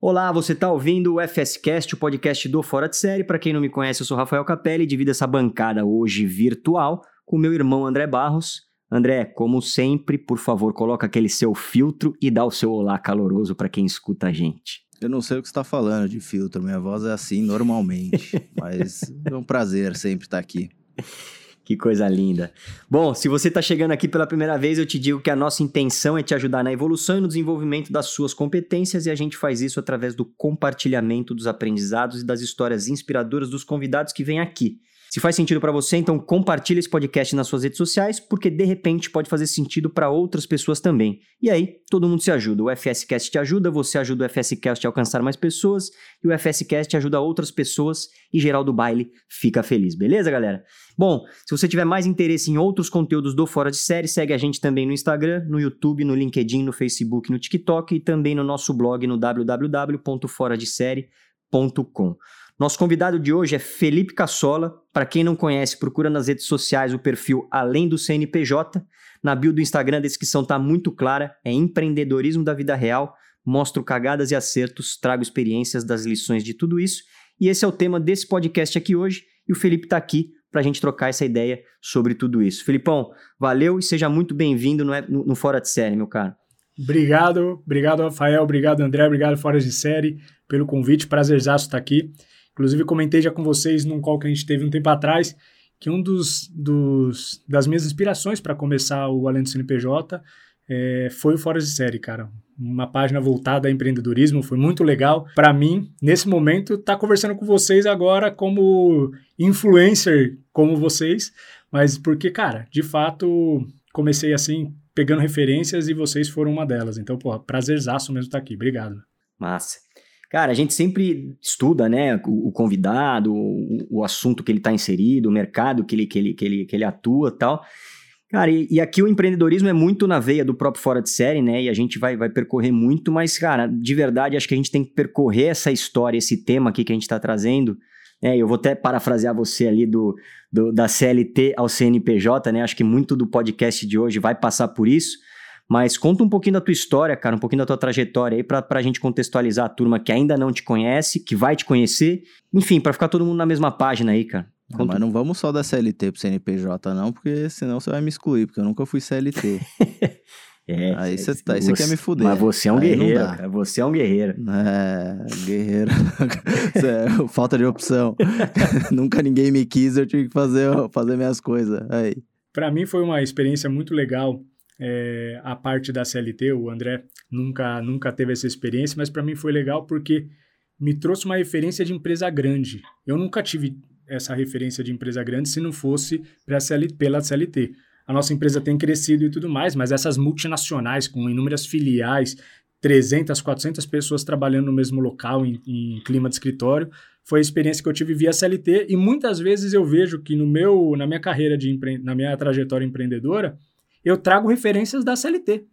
Olá, você está ouvindo o FSCast, o podcast do Fora de Série. Para quem não me conhece, eu sou Rafael Capelli e divido essa bancada hoje virtual com meu irmão André Barros. André, como sempre, por favor, coloca aquele seu filtro e dá o seu olá caloroso para quem escuta a gente. Eu não sei o que você está falando de filtro, minha voz é assim normalmente, mas é um prazer sempre estar aqui. Que coisa linda. Bom, se você está chegando aqui pela primeira vez, eu te digo que a nossa intenção é te ajudar na evolução e no desenvolvimento das suas competências e a gente faz isso através do compartilhamento dos aprendizados e das histórias inspiradoras dos convidados que vêm aqui. Se faz sentido para você, então compartilhe esse podcast nas suas redes sociais, porque de repente pode fazer sentido para outras pessoas também. E aí, todo mundo se ajuda. O FSCast te ajuda, você ajuda o FSCast a alcançar mais pessoas, e o FSCast ajuda outras pessoas, e geral do baile fica feliz. Beleza, galera? Bom, se você tiver mais interesse em outros conteúdos do Fora de Série, segue a gente também no Instagram, no YouTube, no LinkedIn, no Facebook, no TikTok e também no nosso blog no www.foradesérie.com. Nosso convidado de hoje é Felipe Cassola. Para quem não conhece, procura nas redes sociais o perfil Além do CNPJ. Na bio do Instagram a descrição está muito clara, é empreendedorismo da vida real. Mostro cagadas e acertos, trago experiências das lições de tudo isso. E esse é o tema desse podcast aqui hoje. E o Felipe está aqui para a gente trocar essa ideia sobre tudo isso. Filipão, valeu e seja muito bem-vindo no, Fora de Série, meu cara. Obrigado, obrigado, Rafael, obrigado, André, obrigado, Fora de Série, pelo convite. Prazerzaço estar aqui. Inclusive, comentei já com vocês num call que a gente teve um tempo atrás que um dos, dos das minhas inspirações para começar o Além do CNPJ é, foi o Fora de Série, cara. Uma página voltada a empreendedorismo, foi muito legal. Para mim, nesse momento, estar tá conversando com vocês agora como influencer, como vocês, mas porque, cara, de fato, comecei assim, pegando referências e vocês foram uma delas. Então, pô, prazerzaço mesmo estar tá aqui. Obrigado. Massa. Cara, a gente sempre estuda, né, o, convidado, o, o, assunto que ele está inserido, o mercado que ele, que ele, que ele, que ele atua tal. Cara, e, e, aqui o empreendedorismo é muito na veia do próprio Fora de Série, né? E a gente vai, vai percorrer muito, mas, cara, de verdade, acho que a gente tem que percorrer essa história, esse tema aqui que a gente está trazendo. Né? Eu vou até parafrasear você ali do, do, da CLT ao CNPJ, né? Acho que muito do podcast de hoje vai passar por isso. Mas conta um pouquinho da tua história, cara, um pouquinho da tua trajetória aí para a gente contextualizar a turma que ainda não te conhece, que vai te conhecer. Enfim, para ficar todo mundo na mesma página aí, cara. Não, mas não vamos só da CLT pro CNPJ, não, porque senão você vai me excluir, porque eu nunca fui CLT. É, aí você tá, você quer me fuder. Mas você é um aí guerreiro, cara. Você é um guerreiro. É, guerreiro. é, falta de opção. Nunca ninguém me quis, eu tive que fazer, fazer minhas coisas. Aí. Para mim foi uma experiência muito legal é, a parte da CLT, o André nunca, nunca teve essa experiência, mas para mim foi legal porque me trouxe uma referência de empresa grande. Eu nunca tive essa referência de empresa grande se não fosse CLT, pela CLT. A nossa empresa tem crescido e tudo mais, mas essas multinacionais com inúmeras filiais, 300, 400 pessoas trabalhando no mesmo local, em, em, clima de escritório, foi a experiência que eu tive via CLT e muitas vezes eu vejo que no meu, na minha carreira de na minha trajetória empreendedora, eu trago referências da CLT.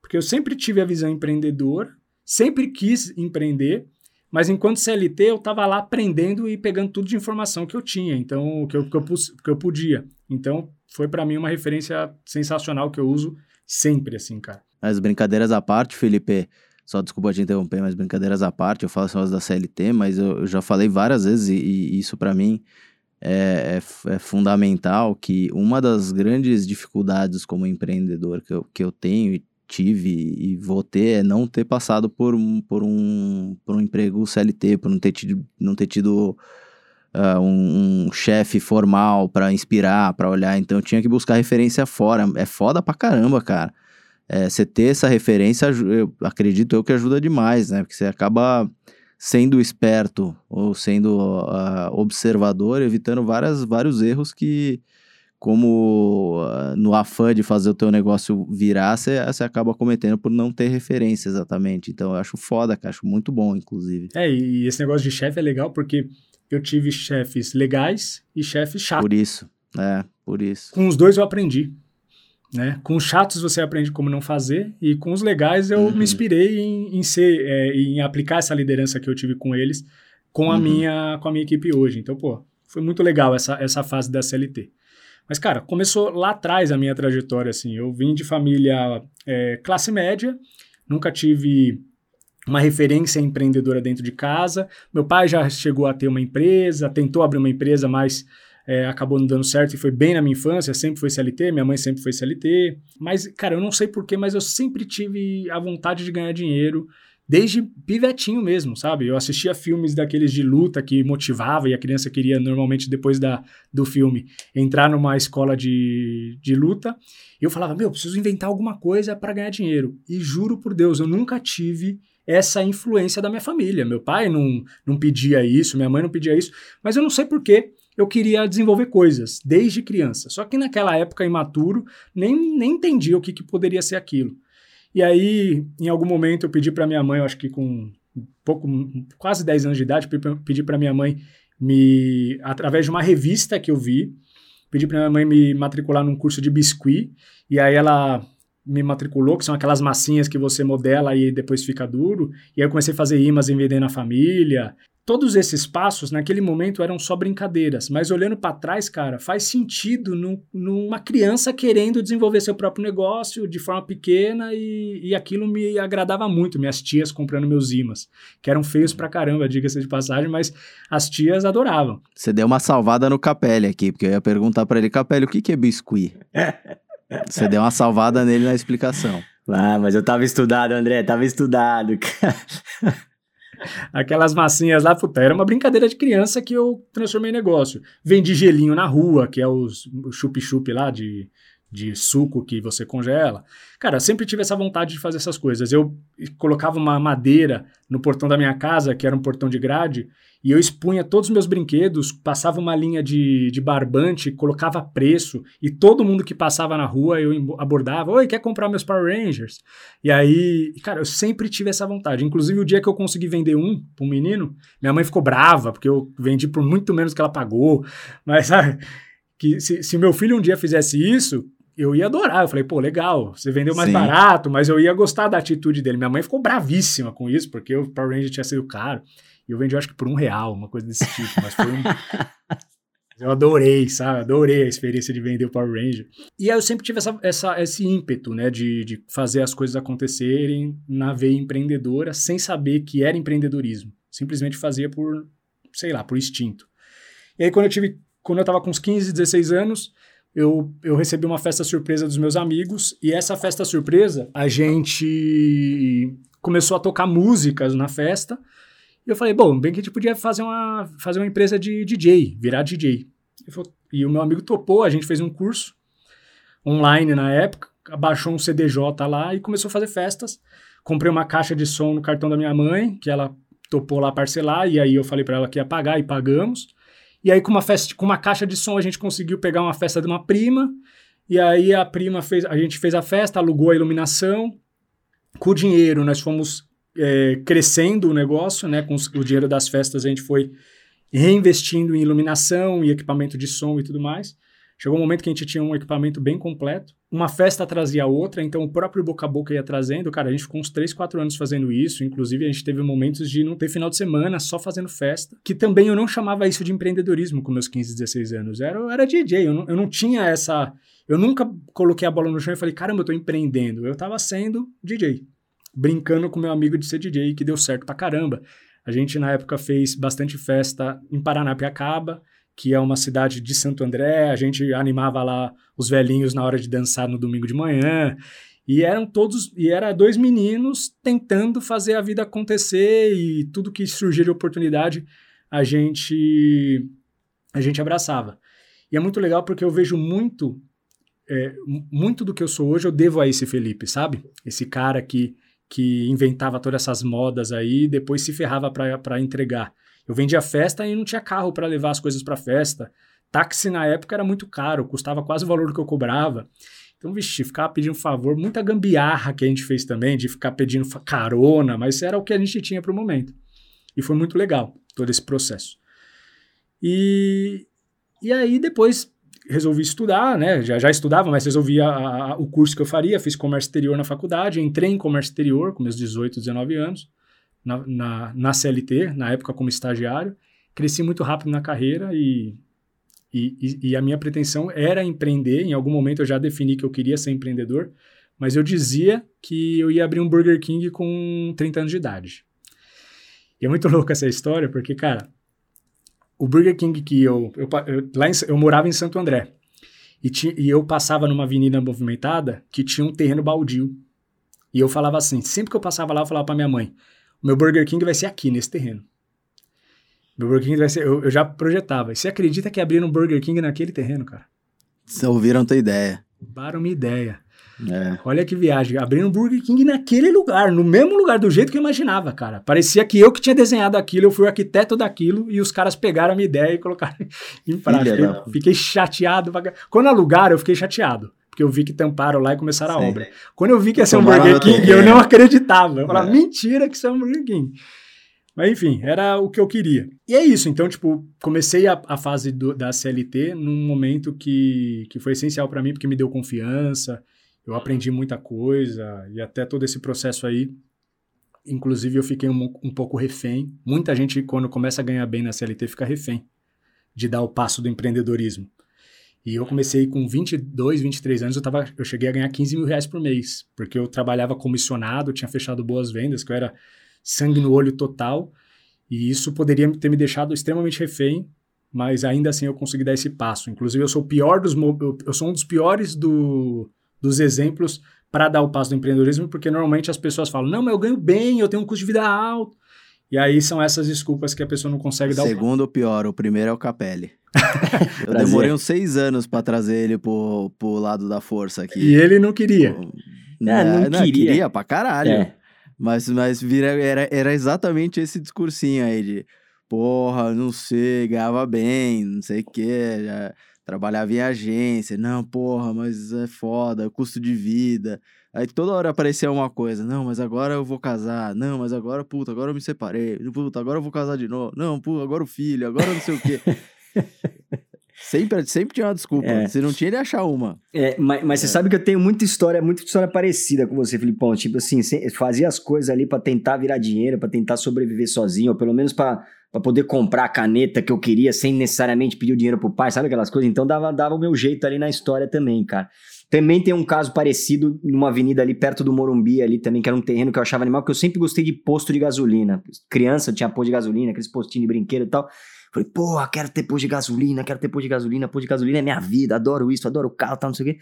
Porque eu sempre tive a visão empreendedora, sempre quis empreender, mas enquanto CLT eu estava lá aprendendo e pegando tudo de informação que eu tinha, então que eu, que eu, que eu podia. Então foi para mim uma referência sensacional que eu uso sempre, assim, cara. As brincadeiras à parte, Felipe, só desculpa te interromper, mas brincadeiras à parte, eu falo só da CLT, mas eu, eu já falei várias vezes e, e isso para mim é, é, é, fundamental que uma das grandes dificuldades como empreendedor que eu, que eu tenho e tive e vou ter é não ter passado por um, por um, por um emprego CLT, por não ter tido, não ter tido uh, um, um chefe formal para inspirar, para olhar. Então eu tinha que buscar referência fora. É foda pra caramba, cara. É, você ter essa referência, eu acredito eu que ajuda demais, né? Porque você acaba sendo esperto ou sendo uh, observador, evitando várias, vários erros que, como uh, no afã de fazer o teu negócio virar, você acaba cometendo por não ter referência exatamente. Então eu acho foda, cara, acho muito bom, inclusive. É, e esse negócio de chefe é legal porque eu tive chefes legais e chefes chatos. Por isso, é, por isso. Com os dois eu aprendi. Né? Com os chatos você aprende como não fazer e com os legais eu uhum. me inspirei em, em ser, é, em aplicar essa liderança que eu tive com eles com a uhum. minha com a minha equipe hoje. Então, pô, foi muito legal essa, essa fase da CLT. Mas, cara, começou lá atrás a minha trajetória, assim. Eu vim de família é, classe média, nunca tive uma referência empreendedora dentro de casa. Meu pai já chegou a ter uma empresa, tentou abrir uma empresa, mas é, acabou não dando certo e foi bem na minha infância, sempre foi CLT, minha mãe sempre foi CLT. Mas, cara, eu não sei porquê, mas eu sempre tive a vontade de ganhar dinheiro, desde pivetinho mesmo, sabe? Eu assistia filmes daqueles de luta que motivava e a criança queria, normalmente, depois da, do filme, entrar numa escola de, de luta. E eu falava, meu, preciso inventar alguma coisa para ganhar dinheiro. E juro por Deus, eu nunca tive essa influência da minha família. Meu pai não, não pedia isso, minha mãe não pedia isso, mas eu não sei porquê eu queria desenvolver coisas desde criança. Só que naquela época, imaturo, nem, nem entendia o que, que poderia ser aquilo. E aí, em algum momento, eu pedi para minha mãe, eu acho que com pouco, quase 10 anos de idade, pedi para minha mãe me, através de uma revista que eu vi, pedi para minha mãe me matricular num curso de biscuit, e aí ela me matriculou, que são aquelas massinhas que você modela e depois fica duro. E aí eu comecei a fazer imãs em vender na família. Todos esses passos, naquele momento, eram só brincadeiras, mas olhando para trás, cara, faz sentido no, numa criança querendo desenvolver seu próprio negócio de forma pequena e, e aquilo me agradava muito. Minhas tias comprando meus imãs, que eram feios pra caramba, diga-se de passagem, mas as tias adoravam. Você deu uma salvada no Capelli aqui, porque eu ia perguntar para ele, Capelli, o que, que é biscuit? Você deu uma salvada nele na explicação. Ah, mas eu tava estudado, André, tava estudado. Aquelas massinhas lá, puta, era uma brincadeira de criança que eu transformei em negócio. Vendi gelinho na rua, que é os chup-chup lá de, de suco que você congela. Cara, sempre tive essa vontade de fazer essas coisas. Eu colocava uma madeira no portão da minha casa, que era um portão de grade, e eu expunha todos os meus brinquedos, passava uma linha de, de barbante, colocava preço, e todo mundo que passava na rua eu abordava: Oi, quer comprar meus Power Rangers? E aí, cara, eu sempre tive essa vontade. Inclusive, o dia que eu consegui vender um para um menino, minha mãe ficou brava, porque eu vendi por muito menos que ela pagou. Mas, sabe, que se, se meu filho um dia fizesse isso, eu ia adorar. Eu falei, pô, legal, você vendeu mais Sim. barato, mas eu ia gostar da atitude dele. Minha mãe ficou bravíssima com isso, porque o Power Ranger tinha sido caro. E eu vendi, acho que por um real, uma coisa desse tipo. Mas foi um. eu adorei, sabe? Adorei a experiência de vender o Power Ranger. E aí eu sempre tive essa, essa, esse ímpeto, né? De, de fazer as coisas acontecerem na veia empreendedora, sem saber que era empreendedorismo. Simplesmente fazia por, sei lá, por instinto. E aí quando eu tive. Quando eu tava com uns 15, 16 anos, eu, eu recebi uma festa surpresa dos meus amigos. E essa festa surpresa, a gente começou a tocar músicas na festa. E eu falei, bom, bem que a gente podia fazer uma, fazer uma empresa de DJ, virar DJ. E o meu amigo topou, a gente fez um curso online na época, baixou um CDJ lá e começou a fazer festas. Comprei uma caixa de som no cartão da minha mãe, que ela topou lá parcelar, e aí eu falei para ela que ia pagar e pagamos. E aí com uma festa, com uma caixa de som a gente conseguiu pegar uma festa de uma prima, e aí a prima fez, a gente fez a festa, alugou a iluminação. Com o dinheiro nós fomos é, crescendo o negócio, né? Com o dinheiro das festas a gente foi reinvestindo em iluminação e equipamento de som e tudo mais. Chegou um momento que a gente tinha um equipamento bem completo. Uma festa trazia outra, então o próprio boca a boca ia trazendo. Cara, a gente ficou uns 3, 4 anos fazendo isso. Inclusive, a gente teve momentos de não ter final de semana, só fazendo festa. Que também eu não chamava isso de empreendedorismo com meus 15, 16 anos. Era, era DJ, eu não, eu não tinha essa... Eu nunca coloquei a bola no chão e falei, caramba, eu tô empreendendo. Eu tava sendo DJ brincando com meu amigo de ser DJ, que deu certo pra caramba. A gente, na época, fez bastante festa em Paranapiacaba, que é uma cidade de Santo André. A gente animava lá os velhinhos na hora de dançar no domingo de manhã. E eram todos, e era dois meninos tentando fazer a vida acontecer e tudo que surgia de oportunidade a gente a gente abraçava. E é muito legal porque eu vejo muito é, muito do que eu sou hoje eu devo a esse Felipe, sabe? Esse cara que que inventava todas essas modas aí e depois se ferrava para entregar. Eu vendia festa e não tinha carro para levar as coisas para festa. Táxi na época era muito caro, custava quase o valor que eu cobrava. Então, vixi, ficava pedindo favor, muita gambiarra que a gente fez também, de ficar pedindo carona, mas era o que a gente tinha para o momento. E foi muito legal todo esse processo. E, e aí depois resolvi estudar, né? Já, já estudava, mas resolvi a, a, o curso que eu faria. Fiz comércio exterior na faculdade, entrei em comércio exterior com meus 18, 19 anos, na, na, na CLT, na época como estagiário. Cresci muito rápido na carreira e, e, e, a minha pretensão era empreender. Em algum momento eu já defini que eu queria ser empreendedor, mas eu dizia que eu ia abrir um Burger King com 30 anos de idade. E é muito louco essa história, porque, cara, o Burger King que eu. eu, eu lá em, eu morava em Santo André. E, ti, e eu passava numa avenida movimentada que tinha um terreno baldio. E eu falava assim: sempre que eu passava lá, eu falava pra minha mãe: o meu Burger King vai ser aqui, nesse terreno. Meu Burger King vai ser. Eu, eu já projetava. E você acredita que abriram um Burger King naquele terreno, cara? Você ouviram tua ideia. Roubaram minha ideia. É. Olha que viagem. Abrindo um Burger King naquele lugar, no mesmo lugar, do jeito que eu imaginava, cara. Parecia que eu que tinha desenhado aquilo, eu fui o arquiteto daquilo e os caras pegaram a minha ideia e colocaram em prática. Fiquei chateado. Quando alugaram, eu fiquei chateado. Porque eu vi que tamparam lá e começaram Sim. a obra. Quando eu vi que ia ser um Burger King, eu não acreditava. Eu falava, é. mentira que isso é um Burger King. Mas enfim, era o que eu queria. E é isso, então, tipo, comecei a, a fase do, da CLT num momento que, que foi essencial para mim, porque me deu confiança, eu aprendi muita coisa e até todo esse processo aí. Inclusive, eu fiquei um, um pouco refém. Muita gente, quando começa a ganhar bem na CLT, fica refém de dar o passo do empreendedorismo. E eu comecei com 22, 23 anos, eu, tava, eu cheguei a ganhar 15 mil reais por mês, porque eu trabalhava comissionado, tinha fechado boas vendas, que eu era sangue no olho total, e isso poderia ter me deixado extremamente refém, mas ainda assim eu consegui dar esse passo. Inclusive, eu sou o pior dos eu sou um dos piores do, dos exemplos para dar o passo do empreendedorismo, porque normalmente as pessoas falam: não, mas eu ganho bem, eu tenho um custo de vida alto. E aí são essas desculpas que a pessoa não consegue dar Segundo o pior, o primeiro é o Capelli. eu demorei uns seis anos para trazer ele pro, pro lado da força aqui. E ele não queria. Pô, é, não, não, queria. queria pra caralho. É. Mas, mas vira, era, era exatamente esse discursinho aí de porra, não sei, ganhava bem, não sei o quê. Já trabalhava em agência, não, porra, mas é foda, custo de vida. Aí toda hora aparecia uma coisa, não, mas agora eu vou casar, não, mas agora, puta, agora eu me separei, puta, agora eu vou casar de novo, não, puta, agora o filho, agora não sei o quê. Sempre, sempre tinha uma desculpa. É. Se não tinha, ele achar uma. É, mas, mas é. você sabe que eu tenho muita história, muita história parecida com você, Filipão. Tipo assim, fazia as coisas ali para tentar virar dinheiro, para tentar sobreviver sozinho, ou pelo menos para para poder comprar a caneta que eu queria sem necessariamente pedir o dinheiro pro pai, sabe aquelas coisas? Então dava, dava o meu jeito ali na história também, cara. Também tem um caso parecido numa avenida ali perto do Morumbi ali também, que era um terreno que eu achava animal, porque eu sempre gostei de posto de gasolina. Criança tinha posto de gasolina, aqueles postinhos de brinquedo e tal. Falei, porra, quero ter posto de gasolina, quero ter posto de gasolina, posto de gasolina é minha vida, adoro isso, adoro o carro, tal, não sei o quê.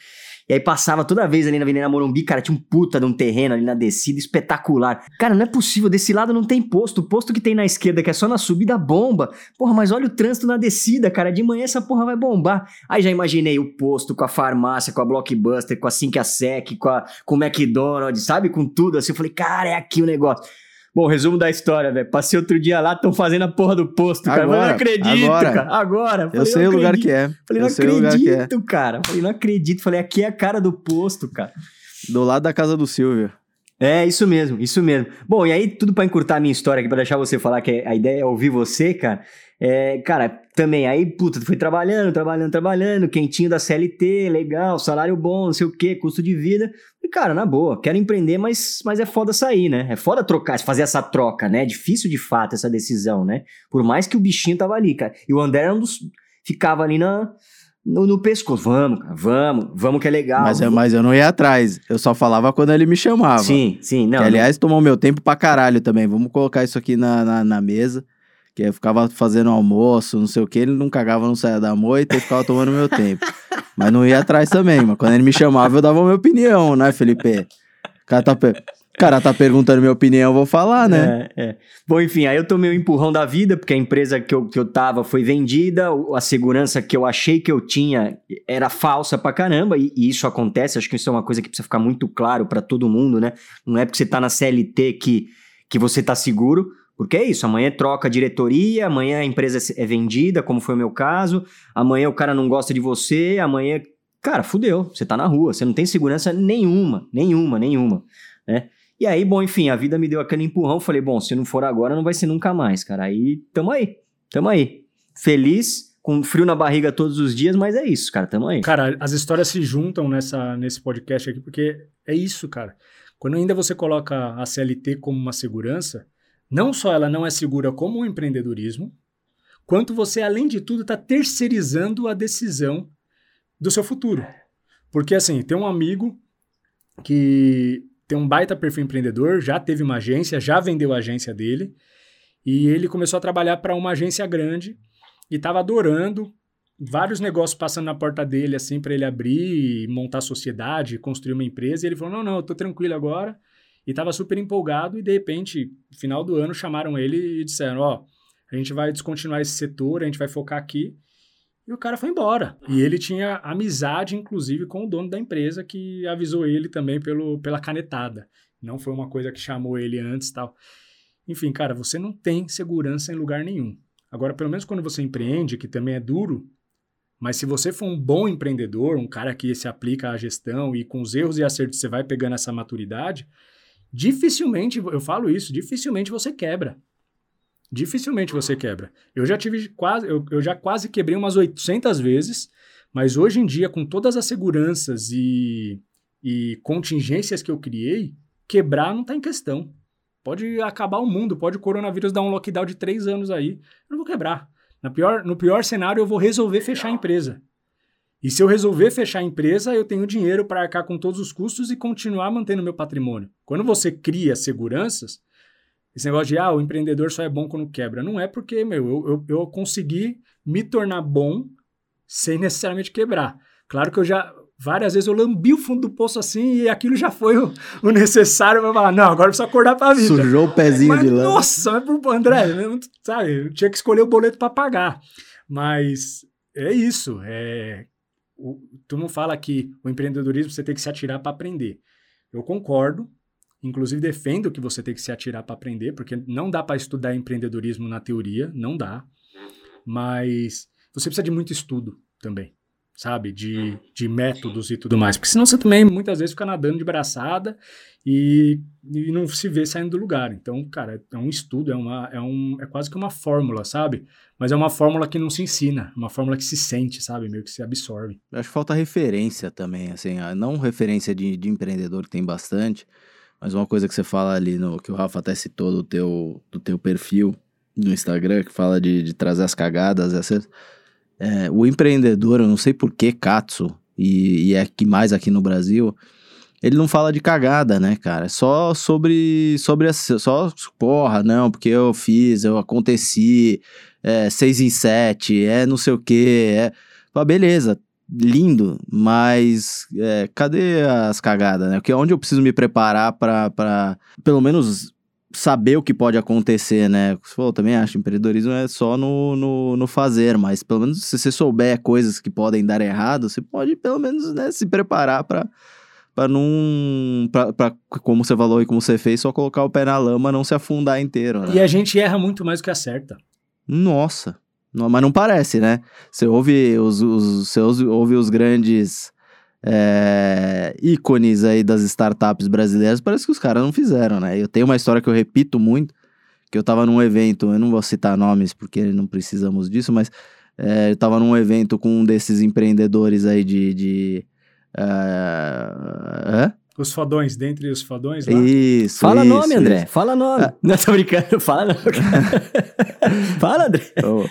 E aí passava toda vez ali na Avenida Morumbi, cara, tinha um puta de um terreno ali na descida espetacular. Cara, não é possível, desse lado não tem posto, o posto que tem na esquerda, que é só na subida, bomba. Porra, mas olha o trânsito na descida, cara, de manhã essa porra vai bombar. Aí já imaginei o posto com a farmácia, com a Blockbuster, com a Sink a Sec, com, a, com o McDonald's, sabe, com tudo assim. Eu falei, cara, é aqui o negócio. Bom, resumo da história, velho. Passei outro dia lá, estão fazendo a porra do posto, cara. Agora, Mas não acredito, agora. cara. Agora. Falei, eu sei o lugar que é. Falei, eu não acredito, é. cara. Falei, não acredito. Falei, aqui é a cara do posto, cara. Do lado da casa do Silvio. É, isso mesmo, isso mesmo. Bom, e aí, tudo para encurtar a minha história aqui, pra deixar você falar que a ideia é ouvir você, cara. É, cara, também aí, puta, fui trabalhando, trabalhando, trabalhando, quentinho da CLT, legal, salário bom, não sei o quê, custo de vida. E, cara, na boa, quero empreender, mas, mas é foda sair, né? É foda trocar, fazer essa troca, né? É difícil de fato essa decisão, né? Por mais que o bichinho tava ali, cara. E o André era um dos. ficava ali na. No, no, pescoço. Vamos, cara, vamos, vamos que é legal. Mas, eu, mas eu não ia atrás. Eu só falava quando ele me chamava. Sim, sim. Não, que, aliás, tomou meu tempo pra caralho também. Vamos colocar isso aqui na, na, na mesa. Que eu ficava fazendo almoço, não sei o que, ele não cagava, não saia da moita e ficava tomando meu tempo. Mas não ia atrás também, mas quando ele me chamava, eu dava a minha opinião, né, Felipe? O cara tá, cara tá perguntando minha opinião, eu vou falar, né? É, é. Bom, enfim, aí eu tomei o empurrão da vida, porque a empresa que eu, que eu tava foi vendida, a segurança que eu achei que eu tinha era falsa pra caramba, e, e isso acontece, acho que isso é uma coisa que precisa ficar muito claro para todo mundo, né? Não é porque você tá na CLT que, que você tá seguro. Porque é isso, amanhã troca a diretoria, amanhã a empresa é vendida, como foi o meu caso, amanhã o cara não gosta de você, amanhã. Cara, fudeu, você tá na rua, você não tem segurança nenhuma, nenhuma, nenhuma, né? E aí, bom, enfim, a vida me deu aquele empurrão, falei, bom, se não for agora, não vai ser nunca mais, cara. Aí, tamo aí, tamo aí. Feliz, com frio na barriga todos os dias, mas é isso, cara, tamo aí. Cara, as histórias se juntam nessa, nesse podcast aqui, porque é isso, cara. Quando ainda você coloca a CLT como uma segurança, não só ela não é segura como o empreendedorismo, quanto você, além de tudo, está terceirizando a decisão do seu futuro. Porque, assim, tem um amigo que tem um baita perfil empreendedor, já teve uma agência, já vendeu a agência dele, e ele começou a trabalhar para uma agência grande e estava adorando vários negócios passando na porta dele, assim, para ele abrir, montar sociedade, construir uma empresa. E ele falou: Não, não, eu tranquilo agora. E estava super empolgado. E de repente, final do ano, chamaram ele e disseram: Ó, oh, a gente vai descontinuar esse setor, a gente vai focar aqui. E o cara foi embora. E ele tinha amizade, inclusive, com o dono da empresa, que avisou ele também pelo, pela canetada. Não foi uma coisa que chamou ele antes tal. Enfim, cara, você não tem segurança em lugar nenhum. Agora, pelo menos quando você empreende, que também é duro, mas se você for um bom empreendedor, um cara que se aplica à gestão e com os erros e acertos você vai pegando essa maturidade, dificilmente, eu falo isso, dificilmente você quebra. Dificilmente você quebra. Eu já tive quase, eu, eu já quase quebrei umas 800 vezes, mas hoje em dia, com todas as seguranças e, e contingências que eu criei, quebrar não está em questão. Pode acabar o mundo, pode o coronavírus dar um lockdown de três anos aí, eu não vou quebrar. No pior, no pior cenário, eu vou resolver fechar a empresa. E se eu resolver fechar a empresa, eu tenho dinheiro para arcar com todos os custos e continuar mantendo meu patrimônio. Quando você cria seguranças, esse negócio de, ah, o empreendedor só é bom quando quebra. Não é porque, meu, eu, eu, eu consegui me tornar bom sem necessariamente quebrar. Claro que eu já, várias vezes eu lambi o fundo do poço assim e aquilo já foi o, o necessário para falar, não, agora precisa acordar para a vida. Sujou o pezinho mas, de lã. Nossa, mas pro André, sabe, eu tinha que escolher o boleto para pagar. Mas é isso, é o, tu não fala que o empreendedorismo você tem que se atirar para aprender. Eu concordo, inclusive defendo que você tem que se atirar para aprender, porque não dá para estudar empreendedorismo na teoria, não dá. Mas você precisa de muito estudo também sabe? De, de métodos e tudo mais. Porque senão você também muitas vezes fica nadando de braçada e, e não se vê saindo do lugar. Então, cara, é um estudo, é, uma, é, um, é quase que uma fórmula, sabe? Mas é uma fórmula que não se ensina, uma fórmula que se sente, sabe? Meio que se absorve. Eu acho que falta referência também, assim, não referência de, de empreendedor que tem bastante, mas uma coisa que você fala ali, no que o Rafa até citou do teu, do teu perfil no Instagram, que fala de, de trazer as cagadas, essas é, o empreendedor, eu não sei por que Katsu, e, e é que mais aqui no Brasil, ele não fala de cagada, né, cara? Só sobre, sobre a, só, porra, não, porque eu fiz, eu aconteci, é, seis em sete, é não sei o que, é... Ah, beleza, lindo, mas é, cadê as cagadas, né? Porque onde eu preciso me preparar para pelo menos saber o que pode acontecer, né? Você falou, também acho, empreendedorismo é só no, no, no, fazer, mas pelo menos se você souber coisas que podem dar errado, você pode pelo menos né, se preparar para para não para como você falou e como você fez, só colocar o pé na lama, não se afundar inteiro, né? E a gente erra muito mais do que acerta. Nossa. Não, mas não parece, né? Você ouve os, os você ouve os grandes é, ícones aí das startups brasileiras, parece que os caras não fizeram, né? Eu tenho uma história que eu repito muito, que eu tava num evento, eu não vou citar nomes porque não precisamos disso, mas é, eu tava num evento com um desses empreendedores aí de... de uh, os fodões, dentre os fodões lá. Isso. Fala isso, nome, André. Isso. Fala nome. Ah. Não, tô brincando. Fala não. Fala, André. Eu,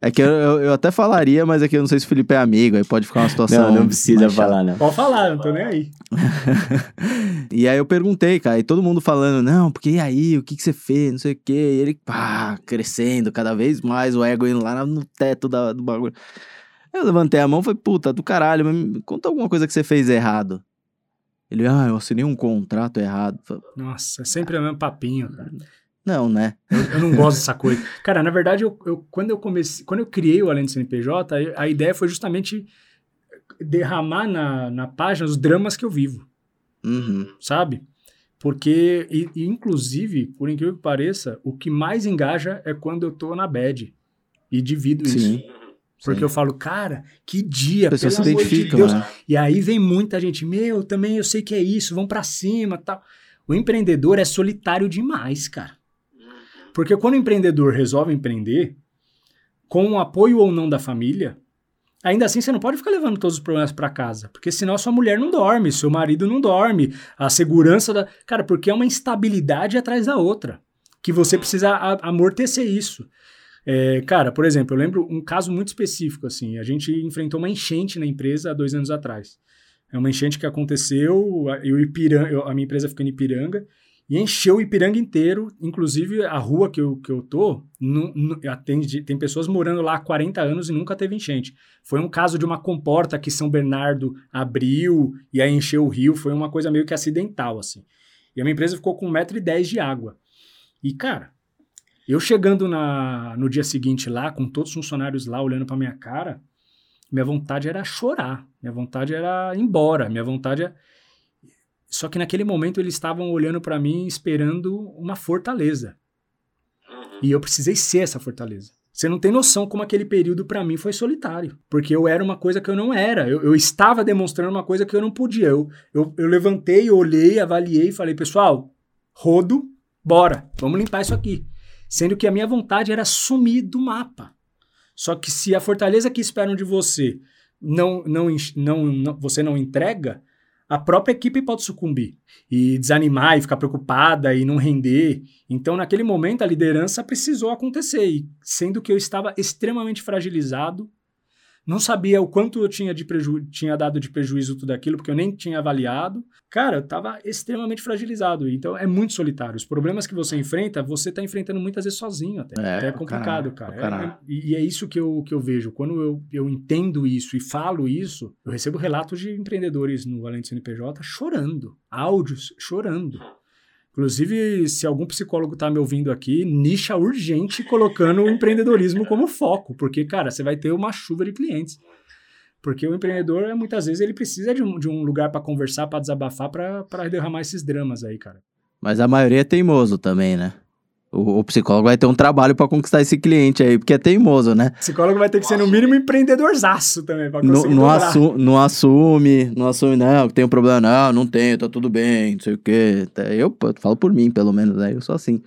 é que eu, eu, eu, até falaria, mas é que eu não sei se o Felipe é amigo, aí pode ficar uma situação. Não, não precisa falar, não. Pode falar, não tô nem aí. e aí eu perguntei, cara, e todo mundo falando, não, porque e aí, o que, que você fez, não sei o quê. E ele, pá, crescendo cada vez mais, o ego indo lá no teto da, do bagulho. Eu levantei a mão e falei, puta, do caralho, mas conta alguma coisa que você fez errado. Ele, ah, eu assinei um contrato errado. Nossa, é sempre o mesmo papinho, cara. Não, né? Eu, eu, não gosto dessa coisa. Cara, na verdade, eu, eu, quando eu comecei, quando eu criei o Além do CNPJ, a, a ideia foi justamente derramar na, na página os dramas que eu vivo. Uhum. Sabe? Porque, e, e, inclusive, por incrível que pareça, o que mais engaja é quando eu tô na bad. E divido Sim. isso. Porque Sim. eu falo, cara, que dia, pelo se amor de Deus. Né? E aí vem muita gente, meu, também eu sei que é isso, vão para cima tal. O empreendedor é solitário demais, cara. Porque quando o empreendedor resolve empreender, com o apoio ou não da família, ainda assim você não pode ficar levando todos os problemas para casa, porque senão sua mulher não dorme, seu marido não dorme, a segurança da. Cara, porque é uma instabilidade atrás da outra, que você precisa amortecer isso. É, cara, por exemplo, eu lembro um caso muito específico, assim, a gente enfrentou uma enchente na empresa há dois anos atrás. É uma enchente que aconteceu, e o Ipiranga, a minha empresa fica em Ipiranga, e encheu o Ipiranga inteiro, inclusive a rua que eu, que eu tô, no, no, atende, tem pessoas morando lá há 40 anos e nunca teve enchente. Foi um caso de uma comporta que São Bernardo abriu e aí encheu o rio, foi uma coisa meio que acidental, assim. E a minha empresa ficou com 1,10m de água. E, cara, eu chegando na, no dia seguinte lá, com todos os funcionários lá olhando pra minha cara, minha vontade era chorar, minha vontade era ir embora, minha vontade era... Só que naquele momento eles estavam olhando para mim esperando uma fortaleza. Uhum. E eu precisei ser essa fortaleza. Você não tem noção como aquele período para mim foi solitário. Porque eu era uma coisa que eu não era. Eu, eu estava demonstrando uma coisa que eu não podia. Eu, eu, eu levantei, olhei, avaliei e falei, pessoal, rodo, bora, vamos limpar isso aqui. Sendo que a minha vontade era sumir do mapa. Só que se a fortaleza que esperam de você não, não, não, não você não entrega, a própria equipe pode sucumbir e desanimar e ficar preocupada e não render. Então, naquele momento, a liderança precisou acontecer, e sendo que eu estava extremamente fragilizado não sabia o quanto eu tinha, de preju tinha dado de prejuízo tudo aquilo, porque eu nem tinha avaliado. Cara, eu estava extremamente fragilizado. Então é muito solitário. Os problemas que você enfrenta, você está enfrentando muitas vezes sozinho até. É, é complicado, caralho, cara. É, é, e é isso que eu, que eu vejo. Quando eu, eu entendo isso e falo isso, eu recebo relatos de empreendedores no Valente CNPJ chorando, áudios chorando. Inclusive, se algum psicólogo está me ouvindo aqui, nicha urgente colocando o empreendedorismo como foco, porque, cara, você vai ter uma chuva de clientes. Porque o empreendedor, muitas vezes, ele precisa de um, de um lugar para conversar, para desabafar, para derramar esses dramas aí, cara. Mas a maioria é teimoso também, né? O, o, psicólogo vai ter um trabalho para conquistar esse cliente aí, porque é teimoso, né? O psicólogo vai ter que ser, no mínimo, empreendedorzaço também, pra conseguir não, não, assu não assume, não assume, não, que tem um problema, não, não tenho, tá tudo bem, não sei o quê. Eu, eu falo por mim, pelo menos, né? Eu sou assim.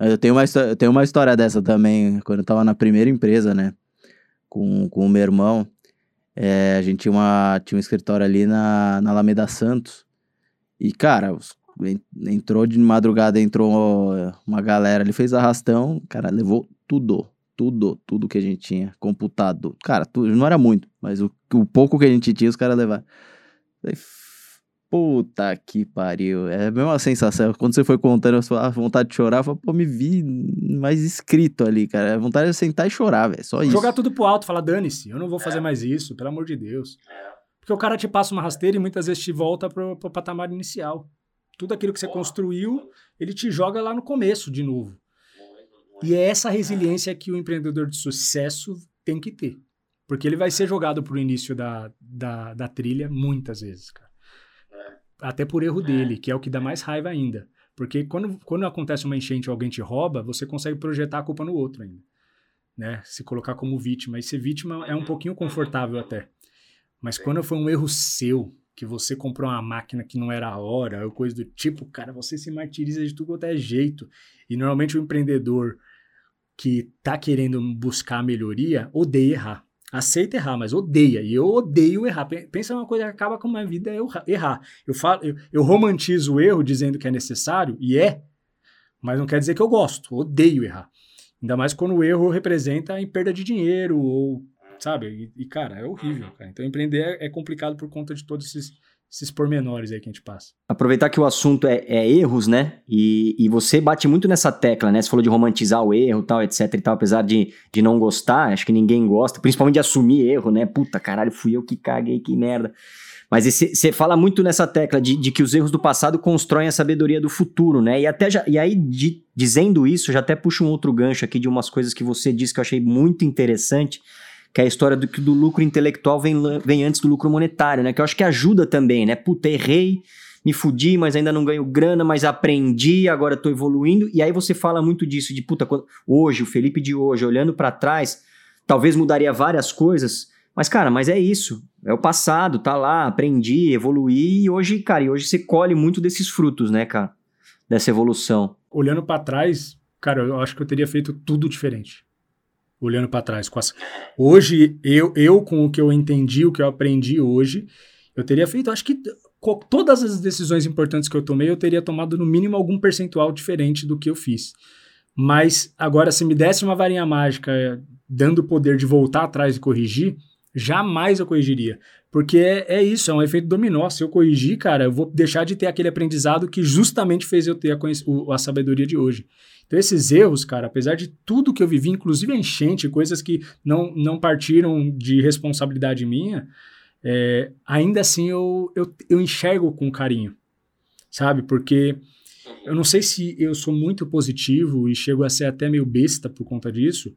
Eu tenho uma, eu tenho uma história dessa também, quando eu tava na primeira empresa, né? Com, com o meu irmão. É, a gente tinha, uma, tinha um escritório ali na, na Alameda Santos. E, cara, os entrou de madrugada, entrou uma galera, ele fez arrastão, cara, levou tudo, tudo, tudo que a gente tinha, computado, cara, tudo, não era muito, mas o, o pouco que a gente tinha, os caras levaram. Puta que pariu. É a mesma sensação. Quando você foi contando a vontade de chorar, eu falei, pô, me vi mais escrito ali, cara. A vontade de sentar e chorar, velho. Só isso. Jogar tudo pro alto, falar, dane-se, eu não vou fazer mais isso, pelo amor de Deus. Porque o cara te passa uma rasteira e muitas vezes te volta pro, pro patamar inicial. Tudo aquilo que você construiu, ele te joga lá no começo de novo. E é essa resiliência que o empreendedor de sucesso tem que ter. Porque ele vai ser jogado para o início da, da, da, trilha muitas vezes, cara. Até por erro dele, que é o que dá mais raiva ainda. Porque quando, quando acontece uma enchente e alguém te rouba, você consegue projetar a culpa no outro ainda. Né? Se colocar como vítima. E ser vítima é um pouquinho confortável até. Mas quando foi um erro seu, que você comprou uma máquina que não era a hora, ou coisa do tipo, cara, você se martiriza de tudo quanto é jeito. E normalmente o empreendedor que tá querendo buscar melhoria odeia errar. Aceita errar, mas odeia. E eu odeio errar. Pensa uma coisa que acaba com a minha vida é errar. Eu, falo, eu, eu romantizo o erro dizendo que é necessário, e é, mas não quer dizer que eu gosto. Odeio errar. Ainda mais quando o erro representa em perda de dinheiro ou sabe? E, e, cara, é horrível, cara. Então, empreender é, é, complicado por conta de todos esses, esses pormenores aí que a gente passa. Aproveitar que o assunto é, é erros, né? E, e, você bate muito nessa tecla, né? Você falou de romantizar o erro, tal, etc e tal, apesar de, de não gostar, acho que ninguém gosta, principalmente de assumir erro, né? Puta, caralho, fui eu que caguei, que merda. Mas você fala muito nessa tecla de, de, que os erros do passado constroem a sabedoria do futuro, né? E até já, e aí, de, dizendo isso, já até puxo um outro gancho aqui de umas coisas que você disse que eu achei muito interessante, que é a história do que do lucro intelectual vem, vem antes do lucro monetário, né? Que eu acho que ajuda também, né? Puta, errei, me fudi, mas ainda não ganho grana, mas aprendi, agora tô evoluindo. E aí você fala muito disso, de puta, hoje, o Felipe de hoje, olhando para trás, talvez mudaria várias coisas, mas cara, mas é isso, é o passado, tá lá, aprendi, evoluí, e hoje, cara, e hoje você colhe muito desses frutos, né, cara? Dessa evolução. Olhando para trás, cara, eu acho que eu teria feito tudo diferente olhando para trás. Hoje, eu, eu, com o que eu entendi, o que eu aprendi hoje, eu teria feito, acho que todas as decisões importantes que eu tomei, eu teria tomado no mínimo algum percentual diferente do que eu fiz. Mas agora, se me desse uma varinha mágica dando o poder de voltar atrás e corrigir, Jamais eu corrigiria. Porque é, é, isso, é um efeito dominó. Se eu corrigir, cara, eu vou deixar de ter aquele aprendizado que justamente fez eu ter a, a sabedoria de hoje. Então, esses erros, cara, apesar de tudo que eu vivi, inclusive a enchente, coisas que não, não partiram de responsabilidade minha, é, ainda assim eu, eu, eu enxergo com carinho, sabe? Porque eu não sei se eu sou muito positivo e chego a ser até meio besta por conta disso,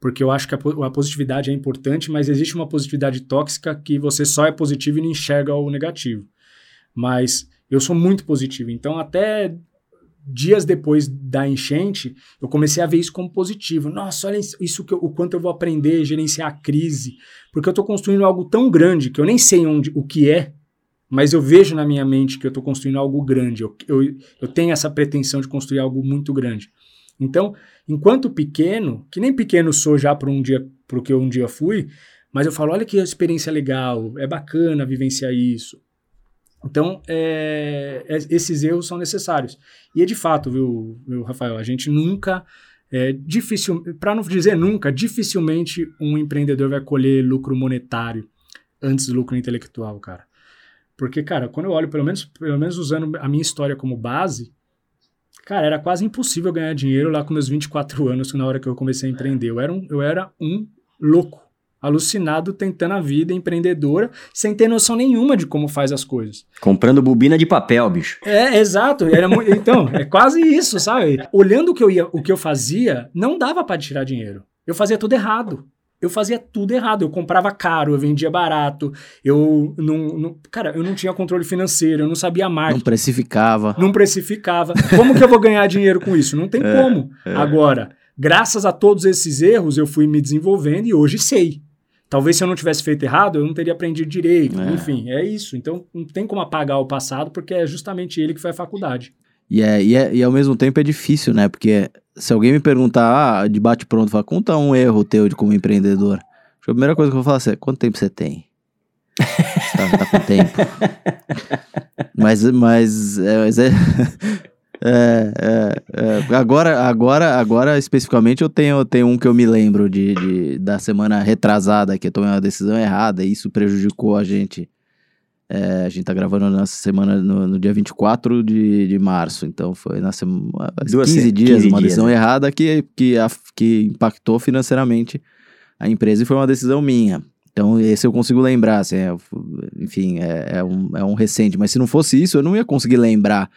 porque eu acho que a, a, positividade é importante, mas existe uma positividade tóxica que você só é positivo e não enxerga o negativo. Mas eu sou muito positivo, então até dias depois da enchente, eu comecei a ver isso como positivo. Nossa, olha isso que eu, o quanto eu vou aprender a gerenciar a crise, porque eu estou construindo algo tão grande que eu nem sei onde o que é, mas eu vejo na minha mente que eu estou construindo algo grande. Eu, eu, eu tenho essa pretensão de construir algo muito grande. Então, enquanto pequeno, que nem pequeno sou já para um dia, para que eu um dia fui, mas eu falo, olha que experiência legal, é bacana vivenciar isso. Então, é, é, esses erros são necessários. E é de fato, viu, viu Rafael? A gente nunca, é, difícil, para não dizer nunca, dificilmente um empreendedor vai colher lucro monetário antes do lucro intelectual, cara. Porque, cara, quando eu olho, pelo menos, pelo menos usando a minha história como base, cara, era quase impossível ganhar dinheiro lá com meus 24 anos, na hora que eu comecei a empreender. Eu era um, eu era um louco alucinado tentando a vida empreendedora, sem ter noção nenhuma de como faz as coisas. Comprando bobina de papel, bicho. É, exato. Era muito, então, é quase isso, sabe? Olhando o que eu ia, o que eu fazia, não dava para tirar dinheiro. Eu fazia tudo errado. Eu fazia tudo errado. Eu comprava caro, eu vendia barato. Eu não, não, cara, eu não tinha controle financeiro, eu não sabia mais. Não precificava. Não precificava. Como que eu vou ganhar dinheiro com isso? Não tem é, como. É. Agora, graças a todos esses erros, eu fui me desenvolvendo e hoje sei. Talvez se eu não tivesse feito errado, eu não teria aprendido direito. É. Enfim, é isso. Então não tem como apagar o passado, porque é justamente ele que foi à faculdade. E, é, e, é, e ao mesmo tempo é difícil, né? Porque se alguém me perguntar, ah, de bate pronto, fala, conta um erro teu de como empreendedor. Acho que a primeira coisa que eu vou falar assim, é, quanto tempo você tem? Você tá, tá com tempo. mas, mas, é, mas é, é, é, é, agora, agora, agora especificamente eu tenho, tenho um que eu me lembro de, de, da semana retrasada que eu tomei uma decisão errada e isso prejudicou a gente. É, a gente tá gravando nessa semana no, no, dia 24 de, de março, então foi na semana 15 dias, 15 uma dias, decisão né? errada que, que, a, que impactou financeiramente a empresa e foi uma decisão minha. Então, esse eu consigo lembrar, assim, é, enfim, é, é, um, é um recente. Mas se não fosse isso, eu não ia conseguir lembrar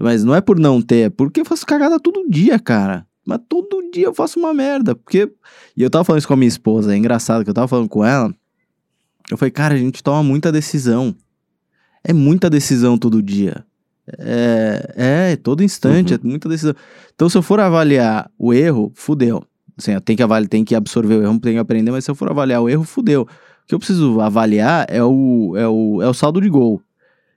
mas não é por não ter, é porque eu faço cagada todo dia, cara. Mas todo dia eu faço uma merda. Porque. E eu tava falando isso com a minha esposa, é engraçado que eu tava falando com ela. Eu falei, cara, a gente toma muita decisão. É muita decisão todo dia. É, é todo instante, uhum. é muita decisão. Então, se eu for avaliar o erro, fudeu. Assim, eu tenho que avaliar, tem que absorver o erro, tenho que aprender, mas se eu for avaliar o erro, fudeu. O que eu preciso avaliar é o, é o, é o saldo de gol.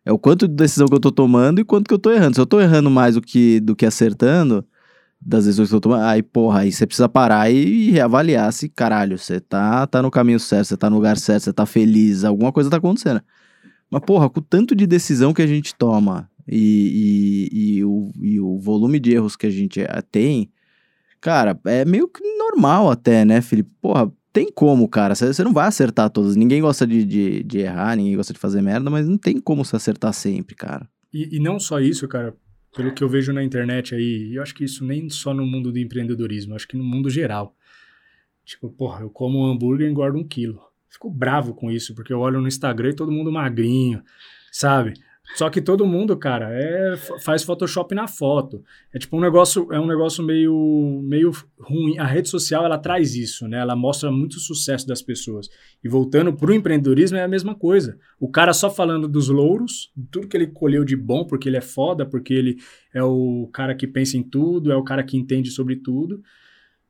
É o quanto de decisão que eu tô tomando e quanto que eu tô errando. Se eu tô errando mais do que, do que acertando, das decisões que eu tomando, aí, porra, aí você precisa parar e reavaliar se, caralho, você tá, tá no caminho certo, você tá no lugar certo, você tá feliz, alguma coisa tá acontecendo. Mas, porra, com o tanto de decisão que a gente toma e, e, e, o, e o volume de erros que a gente eh, tem, cara, é meio que normal até, né, Felipe? Porra, tem como, cara. Você não vai acertar todas. Ninguém gosta de, de, de, errar, ninguém gosta de fazer merda, mas não tem como se acertar sempre, cara. E, e, não só isso, cara. Pelo que eu vejo na internet aí, eu acho que isso nem só no mundo do empreendedorismo, acho que no mundo geral. Tipo, porra, eu como um hambúrguer e engordo um quilo. Fico bravo com isso, porque eu olho no Instagram e todo mundo magrinho, sabe? Só que todo mundo, cara, é, faz Photoshop na foto. É tipo um negócio, é um negócio meio, meio ruim. A rede social ela traz isso, né? Ela mostra muito o sucesso das pessoas. E voltando para o empreendedorismo é a mesma coisa. O cara só falando dos louros, tudo que ele colheu de bom, porque ele é foda, porque ele é o cara que pensa em tudo, é o cara que entende sobre tudo.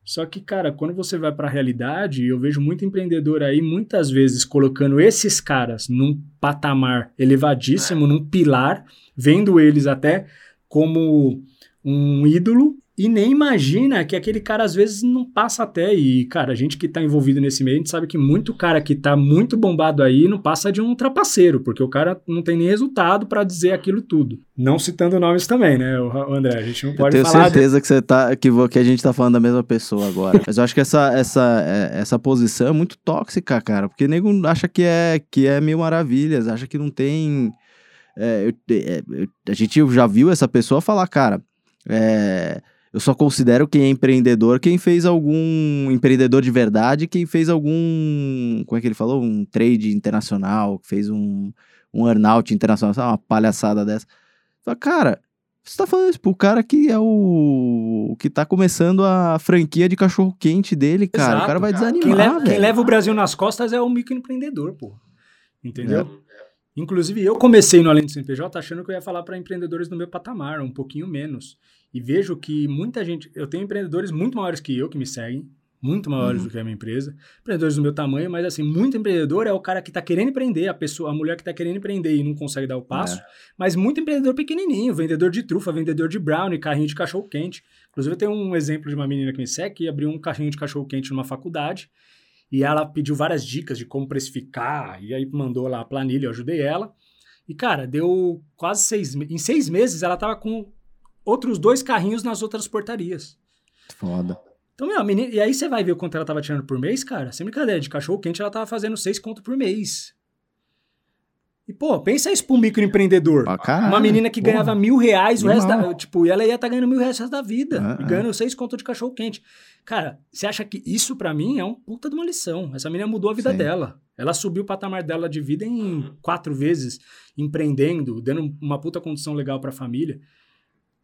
Só que, cara, quando você vai para a realidade, eu vejo muito empreendedor aí, muitas vezes, colocando esses caras num patamar elevadíssimo, num pilar, vendo eles até como um ídolo, e nem imagina que aquele cara às vezes não passa até. E, cara, a gente que tá envolvido nesse meio, a gente sabe que muito cara que tá muito bombado aí não passa de um trapaceiro, porque o cara não tem nem resultado para dizer aquilo tudo. Não citando nomes também, né, André? A gente não pode eu tenho falar. Certeza de... que, você tá, que, que a gente tá falando da mesma pessoa agora. Mas eu acho que essa, essa, é, essa posição é muito tóxica, cara, porque nego acha que é, que é mil maravilhas, acha que não tem. É, eu, é, a gente já viu essa pessoa falar, cara. É, eu só considero quem é empreendedor quem fez algum empreendedor de verdade, quem fez algum, como é que ele falou, um trade internacional, fez um um earnout internacional, sabe, uma palhaçada dessa. Fala, cara, você tá falando isso pro cara que é o que tá começando a franquia de cachorro quente dele, cara. Exato, o cara vai cara. desanimar, quem leva, quem leva, o Brasil nas costas é o microempreendedor, pô. Entendeu? É. Inclusive, eu comecei no Além do CNPJ achando que eu ia falar para empreendedores do meu patamar, um pouquinho menos. E vejo que muita gente. Eu tenho empreendedores muito maiores que eu que me seguem, muito maiores uhum. do que a minha empresa, empreendedores do meu tamanho, mas assim, muito empreendedor é o cara que está querendo empreender, a pessoa, a mulher que está querendo empreender e não consegue dar o passo, é. mas muito empreendedor pequenininho, vendedor de trufa, vendedor de brownie, carrinho de cachorro quente. Inclusive, eu tenho um exemplo de uma menina que me segue que abriu um carrinho de cachorro quente numa faculdade e ela pediu várias dicas de como precificar e aí mandou lá a planilha, eu ajudei ela. E, cara, deu quase seis meses. Em seis meses, ela tava com outros dois carrinhos nas outras portarias. Foda. Então, meu, menina, e aí você vai ver o quanto ela tava tirando por mês, cara. Sem brincadeira, de cachorro quente ela tava fazendo seis conto por mês. E, pô, pensa isso pra um microempreendedor. Ah, Uma menina que porra. ganhava mil reais o resto da. Tipo, e ela ia estar tá ganhando mil reais o resto da vida. É, e ganhando é. seis conto de cachorro quente. Cara, você acha que isso para mim é um puta de uma lição? Essa menina mudou a vida Sim. dela. Ela subiu o patamar dela de vida em quatro vezes, empreendendo, dando uma puta condição legal para a família.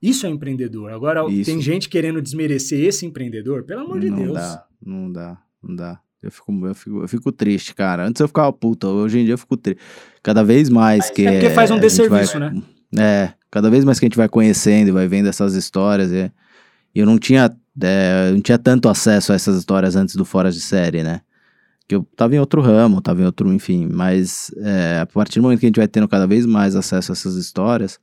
Isso é empreendedor. Agora, Isso. tem gente querendo desmerecer esse empreendedor? Pelo amor de não Deus. Dá, não dá, não dá. Eu fico, eu, fico, eu fico triste, cara. Antes eu ficava puta, hoje em dia eu fico triste. Cada vez mais que. É porque faz um desserviço, vai, né? É, cada vez mais que a gente vai conhecendo e vai vendo essas histórias. E, eu não tinha, é, não tinha tanto acesso a essas histórias antes do Fora de Série, né? que eu tava em outro ramo, tava em outro, enfim, mas é, a partir do momento que a gente vai tendo cada vez mais acesso a essas histórias,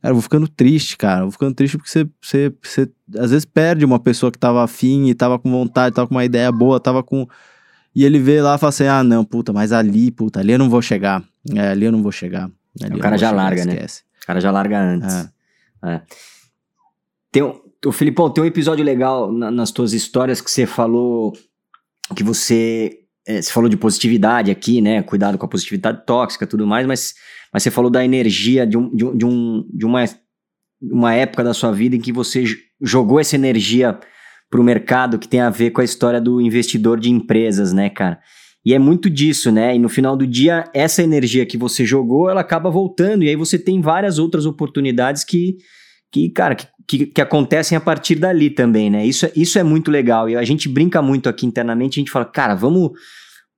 cara, eu vou ficando triste, cara, eu vou ficando triste porque você, você, você às vezes perde uma pessoa que tava afim e tava com vontade, tava com uma ideia boa, tava com... E ele vê lá e fala assim, ah, não, puta, mas ali, puta, ali eu não vou chegar, é, ali eu não vou chegar. o cara já chegar, larga, né? esquece. né? O cara já larga antes. É. É. Tem, o Filipão, tem um episódio legal na, nas tuas histórias que você falou que você é, você falou de positividade aqui, né? Cuidado com a positividade tóxica e tudo mais, mas, mas você falou da energia de, um, de, um, de, um, de uma, uma época da sua vida em que você jogou essa energia para o mercado que tem a ver com a história do investidor de empresas, né, cara? E é muito disso, né? E no final do dia, essa energia que você jogou, ela acaba voltando. E aí você tem várias outras oportunidades que, que cara, que, que, que, acontecem a partir dali também, né? Isso, é, isso é muito legal. E a gente brinca muito aqui internamente, a gente fala, cara, vamos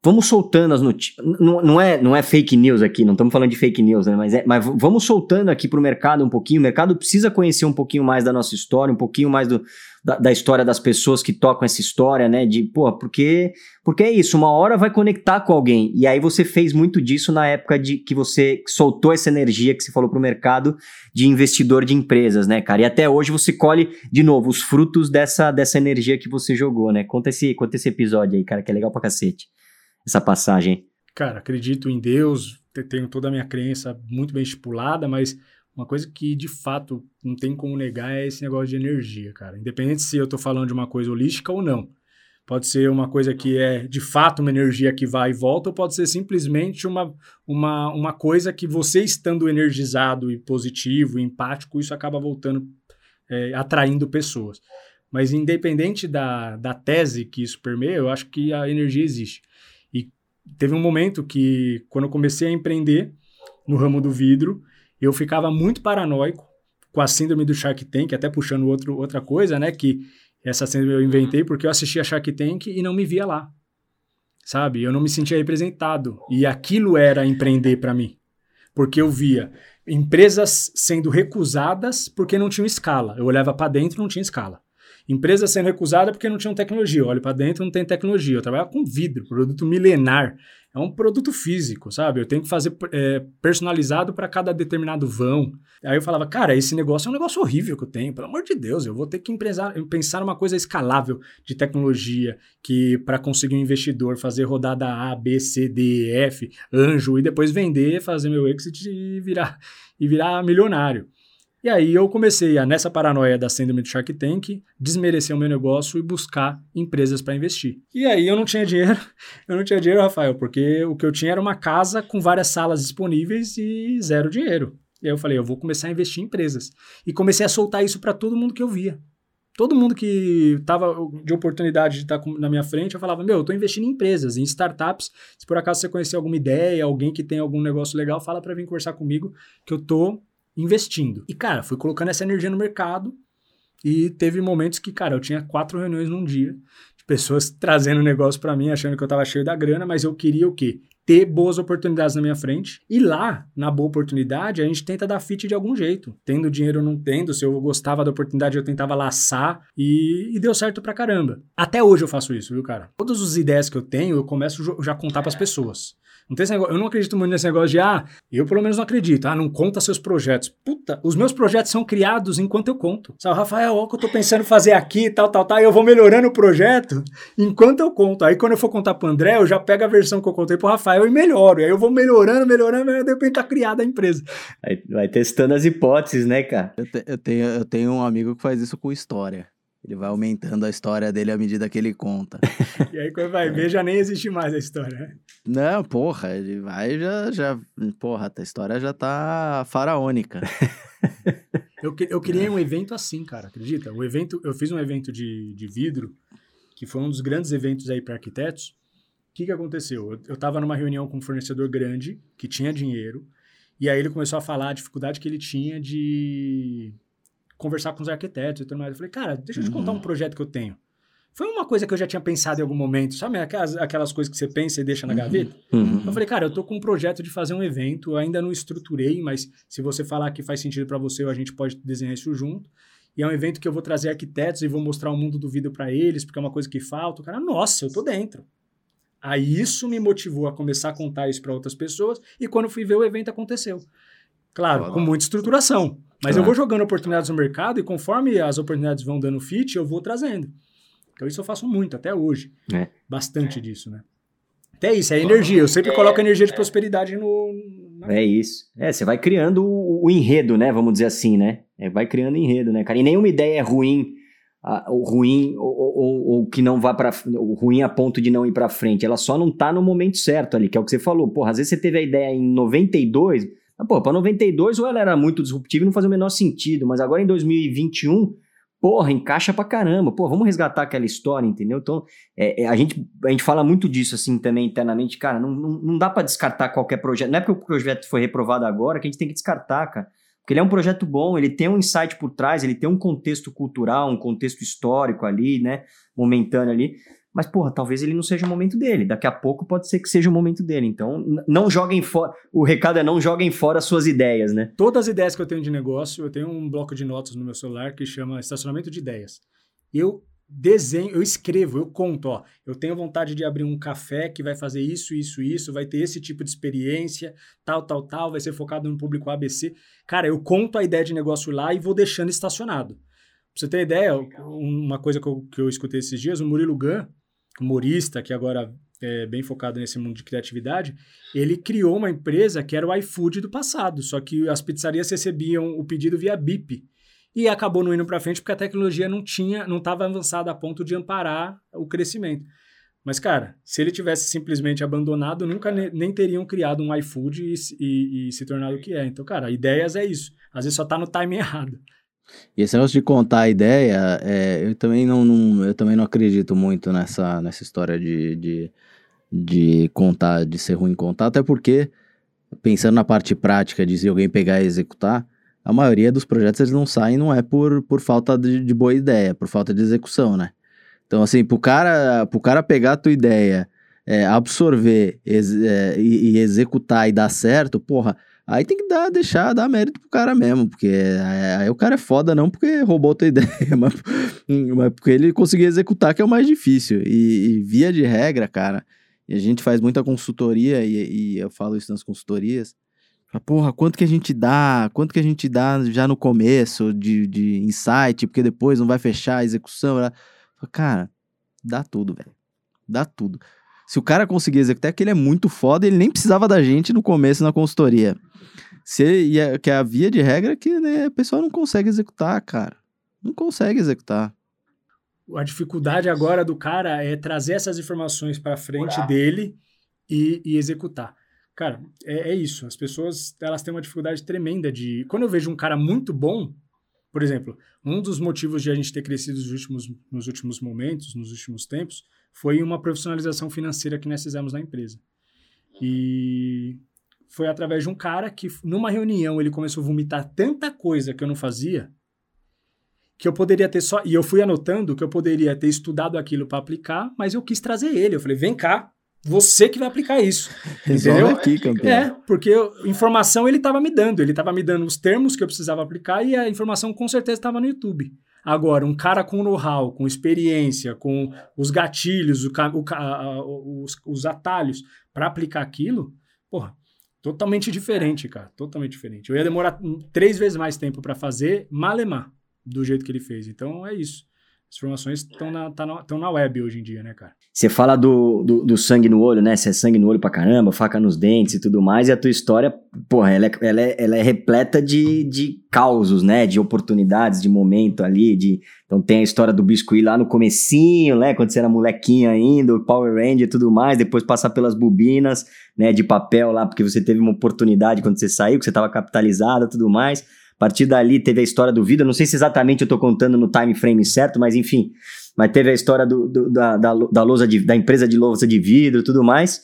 vamos soltando as notícias. Não, não, é, não é fake news aqui, não estamos falando de fake news, né? Mas, é, mas vamos soltando aqui para o mercado um pouquinho. O mercado precisa conhecer um pouquinho mais da nossa história, um pouquinho mais do, da, da, história das pessoas que tocam essa história, né? De, pô, porque, porque é isso, uma hora vai conectar com alguém. E aí você fez muito disso na época de que você soltou essa energia que você falou para o mercado de investidor de empresas, né, cara? E até hoje você colhe, de novo, os frutos dessa, dessa energia que você jogou, né? Conta esse, conta esse episódio aí, cara, que é legal pra cacete essa passagem? Cara, acredito em Deus, tenho toda a minha crença muito bem estipulada, mas uma coisa que de fato não tem como negar é esse negócio de energia, cara. Independente se eu estou falando de uma coisa holística ou não. Pode ser uma coisa que é de fato uma energia que vai e volta, ou pode ser simplesmente uma, uma, uma coisa que você estando energizado e positivo, e empático, isso acaba voltando, é, atraindo pessoas. Mas independente da, da tese que isso permeia, eu acho que a energia existe teve um momento que, quando eu comecei a empreender no ramo do vidro, eu ficava muito paranoico com a síndrome do Shark Tank, até puxando outro, outra coisa, né? Que essa síndrome eu inventei porque eu assistia Shark Tank e não me via lá. Sabe? Eu não me sentia representado. E aquilo era empreender para mim. Porque eu via empresas sendo recusadas porque não tinham escala. Eu olhava para dentro não tinha escala. Empresa sendo recusada porque não tinham tecnologia. Eu olho para dentro, não tem tecnologia. Eu trabalho com vidro, produto milenar. É um produto físico, sabe? Eu tenho que fazer é, personalizado para cada determinado vão. Aí eu falava, cara, esse negócio é um negócio horrível que eu tenho. Pelo amor de Deus, eu vou ter que pensar, pensar uma coisa escalável de tecnologia que para conseguir um investidor fazer rodada A, B, C, D, F, anjo e depois vender, fazer meu exit e virar e virar milionário. E aí eu comecei a, nessa paranoia da síndrome do Shark Tank, desmerecer o meu negócio e buscar empresas para investir. E aí eu não tinha dinheiro, eu não tinha dinheiro, Rafael, porque o que eu tinha era uma casa com várias salas disponíveis e zero dinheiro. E aí eu falei, eu vou começar a investir em empresas. E comecei a soltar isso para todo mundo que eu via. Todo mundo que estava de oportunidade de estar na minha frente, eu falava, meu, eu estou investindo em empresas, em startups. Se por acaso você conhecer alguma ideia, alguém que tem algum negócio legal, fala para vir conversar comigo, que eu estou investindo. E, cara, fui colocando essa energia no mercado e teve momentos que, cara, eu tinha quatro reuniões num dia, de pessoas trazendo negócio para mim, achando que eu tava cheio da grana, mas eu queria o quê? Ter boas oportunidades na minha frente. E lá, na boa oportunidade, a gente tenta dar fit de algum jeito. Tendo dinheiro ou não tendo, se eu gostava da oportunidade, eu tentava laçar e, e deu certo pra caramba. Até hoje eu faço isso, viu, cara? Todas as ideias que eu tenho, eu começo já a contar pras pessoas. Não tem esse negócio, eu não acredito muito nesse negócio de, ah, eu pelo menos não acredito, ah, não conta seus projetos. Puta, os meus projetos são criados enquanto eu conto. Sabe, Rafael, olha o que eu tô pensando em fazer aqui, tal, tal, tal, e eu vou melhorando o projeto enquanto eu conto. Aí quando eu for contar pro André, eu já pego a versão que eu contei pro Rafael e melhoro. Aí eu vou melhorando, melhorando, e de repente tá criada a empresa. Aí vai testando as hipóteses, né, cara? Eu, te, eu, tenho, eu tenho um amigo que faz isso com história. Ele vai aumentando a história dele à medida que ele conta. e aí, quando vai ver, já nem existe mais a história, né? Não, porra, ele vai já. já porra, a história já tá faraônica. eu, eu criei um evento assim, cara, acredita? O evento, eu fiz um evento de, de vidro, que foi um dos grandes eventos aí para arquitetos. O que, que aconteceu? Eu, eu tava numa reunião com um fornecedor grande, que tinha dinheiro, e aí ele começou a falar a dificuldade que ele tinha de conversar com os arquitetos e tudo mais. Eu falei, cara, deixa eu te contar um uhum. projeto que eu tenho. Foi uma coisa que eu já tinha pensado em algum momento, sabe? Aquelas, aquelas coisas que você pensa e deixa na uhum. gaveta. Uhum. Eu falei, cara, eu tô com um projeto de fazer um evento, ainda não estruturei, mas se você falar que faz sentido para você, a gente pode desenhar isso junto. E é um evento que eu vou trazer arquitetos e vou mostrar o mundo do vidro para eles, porque é uma coisa que falta. O cara, nossa, eu tô dentro. Aí isso me motivou a começar a contar isso para outras pessoas, e quando fui ver o evento aconteceu. Claro, com muita estruturação. Mas eu vou jogando oportunidades no mercado e conforme as oportunidades vão dando fit, eu vou trazendo. Então isso eu faço muito, até hoje. É. Bastante disso, né? Até isso, é energia. Eu sempre coloco energia de prosperidade no. Na... É isso. É, você vai criando o, o, enredo, né? Vamos dizer assim, né? É, vai criando enredo, né, cara? E nenhuma ideia é ruim, o ruim ou, ou, ou, que não vá para o ruim a ponto de não ir para frente. Ela só não tá no momento certo ali, que é o que você falou. Porra, às vezes você teve a ideia em 92, mas, pô, pra 92 ou ela era muito disruptiva e não fazia o menor sentido, mas agora em 2021, porra, encaixa pra caramba. Pô, vamos resgatar aquela história, entendeu? Então, é, é, a, gente, a gente fala muito disso, assim, também internamente. Cara, não, não, não dá para descartar qualquer projeto. Não é porque o projeto foi reprovado agora que a gente tem que descartar, cara. Porque ele é um projeto bom, ele tem um insight por trás, ele tem um contexto cultural, um contexto histórico ali, né? Momentâneo ali. Mas, porra, talvez ele não seja o momento dele. Daqui a pouco pode ser que seja o momento dele. Então, não joguem fora. O recado é não joguem fora suas ideias, né? Todas as ideias que eu tenho de negócio, eu tenho um bloco de notas no meu celular que chama Estacionamento de Ideias. Eu desenho, eu escrevo, eu conto, ó, eu tenho vontade de abrir um café que vai fazer isso, isso, isso, vai ter esse tipo de experiência, tal, tal, tal, vai ser focado no público ABC. Cara, eu conto a ideia de negócio lá e vou deixando estacionado. Pra você ter ideia, uma coisa que eu, que eu escutei esses dias, o Murilo Gun, humorista, que agora é bem focado nesse mundo de criatividade, ele criou uma empresa que era o iFood do passado, só que as pizzarias recebiam o pedido via BIP. E acabou não indo para frente porque a tecnologia não tinha, não estava avançada a ponto de amparar o crescimento. Mas, cara, se ele tivesse simplesmente abandonado, nunca ne nem teriam criado um iFood e, e, e, se tornado o que é. Então, cara, ideias é isso. Às vezes só está no time errado. E esse negócio de contar a ideia, é, eu, também não, não, eu também não acredito muito nessa, nessa história de, de, de contar, de ser ruim contar, até porque, pensando na parte prática de se alguém pegar e executar, a maioria dos projetos eles não saem não é por, por falta de, de boa ideia, por falta de execução, né? Então, assim, pro cara, pro cara pegar a tua ideia, é, absorver ex, é, e, e executar e dar certo, porra, Aí tem que dar, deixar, dar mérito pro cara mesmo, porque aí o cara é foda não porque roubou tua ideia, mas, mas porque ele conseguiu executar, que é o mais difícil. E, e via de regra, cara, e a gente faz muita consultoria, e, e eu falo isso nas consultorias, porra, quanto que a gente dá, quanto que a gente dá já no começo de, de insight, porque depois não vai fechar a execução. Cara, dá tudo, velho. Dá tudo. Se o cara conseguir executar, é que ele é muito foda, ele nem precisava da gente no começo na consultoria. Se, e é, que é a via de regra é que né, a pessoa não consegue executar, cara. Não consegue executar. A dificuldade agora do cara é trazer essas informações para frente dele e, e, executar. Cara, é, é, isso. As pessoas elas têm uma dificuldade tremenda de. Quando eu vejo um cara muito bom, por exemplo, um dos motivos de a gente ter crescido nos últimos, nos últimos momentos, nos últimos tempos, foi uma profissionalização financeira que nós fizemos na empresa. E foi através de um cara que, numa reunião, ele começou a vomitar tanta coisa que eu não fazia, que eu poderia ter só. E eu fui anotando que eu poderia ter estudado aquilo para aplicar, mas eu quis trazer ele. Eu falei, vem cá, você que vai aplicar isso. Resolve entendeu? aqui, campeão. É, porque eu, informação ele estava me dando. Ele estava me dando os termos que eu precisava aplicar e a informação com certeza estava no YouTube. Agora, um cara com know-how, com experiência, com os gatilhos, o, o, os, os atalhos para aplicar aquilo, porra, Totalmente diferente, cara. Totalmente diferente. Eu ia demorar três vezes mais tempo para fazer malemar do jeito que ele fez. Então é isso. As informações estão na, tá na, na web hoje em dia, né, cara? Você fala do, do, do, sangue no olho, né? Você é sangue no olho pra caramba, faca nos dentes e tudo mais, e a tua história, porra, ela é, ela é, ela é repleta de, de causos, né? De oportunidades, de momento ali, de... Então tem a história do biscuit lá no comecinho, né? Quando você era molequinho ainda, o Power Ranger e tudo mais, depois passar pelas bobinas, né? De papel lá, porque você teve uma oportunidade quando você saiu, que você estava capitalizado e tudo mais. A partir dali teve a história do vidro. Não sei se exatamente eu estou contando no time frame certo, mas enfim. Mas teve a história do, do, da, da, da, lousa de, da empresa de lousa de vidro e tudo mais.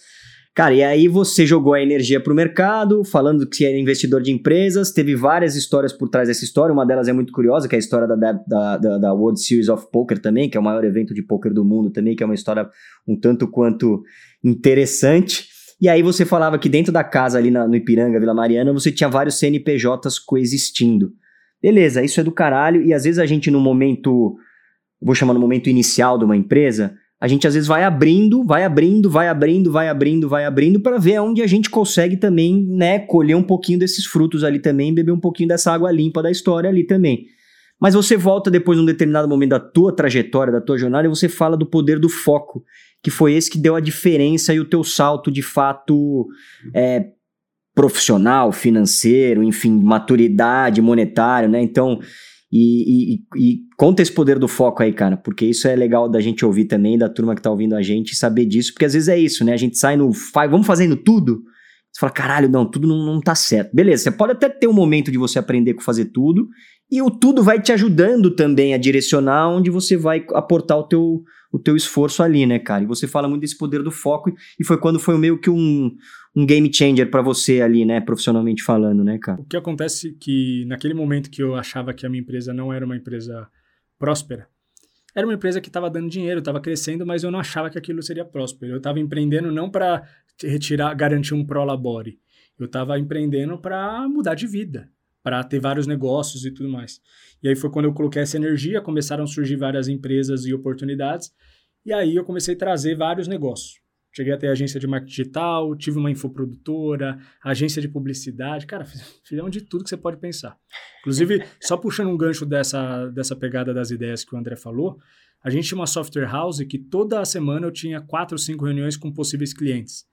Cara, e aí você jogou a energia para o mercado, falando que era investidor de empresas. Teve várias histórias por trás dessa história. Uma delas é muito curiosa, que é a história da, da, da, da World Series of Poker também, que é o maior evento de poker do mundo também, que é uma história um tanto quanto interessante. E aí você falava que dentro da casa ali na, no Ipiranga, Vila Mariana, você tinha vários CNPJs coexistindo. Beleza, isso é do caralho, e às vezes a gente no momento, vou chamar no momento inicial de uma empresa, a gente às vezes vai abrindo, vai abrindo, vai abrindo, vai abrindo, vai abrindo para ver onde a gente consegue também, né, colher um pouquinho desses frutos ali também, beber um pouquinho dessa água limpa da história ali também. Mas você volta depois num determinado momento da tua trajetória, da tua jornada, e você fala do poder do foco que foi esse que deu a diferença e o teu salto de fato é, profissional, financeiro, enfim, maturidade monetária, né? Então, e, e, e, conta esse poder do foco aí, cara, porque isso é legal da gente ouvir também, da turma que tá ouvindo a gente, saber disso, porque às vezes é isso, né? A gente sai no. Vamos fazendo tudo. Você fala, caralho, não, tudo não, não tá certo. Beleza, você pode até ter um momento de você aprender com fazer tudo, e o tudo vai te ajudando também a direcionar onde você vai aportar o teu, o teu esforço ali, né, cara? E você fala muito desse poder do foco e foi quando foi meio que um, um game changer para você ali, né, profissionalmente falando, né, cara? O que acontece é que naquele momento que eu achava que a minha empresa não era uma empresa próspera, era uma empresa que estava dando dinheiro, estava crescendo, mas eu não achava que aquilo seria próspero. Eu estava empreendendo não para retirar, garantir um prolabore. Eu estava empreendendo para mudar de vida, para ter vários negócios e tudo mais. E aí foi quando eu coloquei essa energia, começaram a surgir várias empresas e oportunidades, e aí eu comecei a trazer vários negócios. Cheguei até a agência de marketing digital, tive uma infoprodutora, agência de publicidade. Cara, fizemos de tudo que você pode pensar. Inclusive, só puxando um gancho dessa, dessa pegada das ideias que o André falou, a gente tinha uma software house que toda semana eu tinha quatro ou cinco reuniões com possíveis clientes.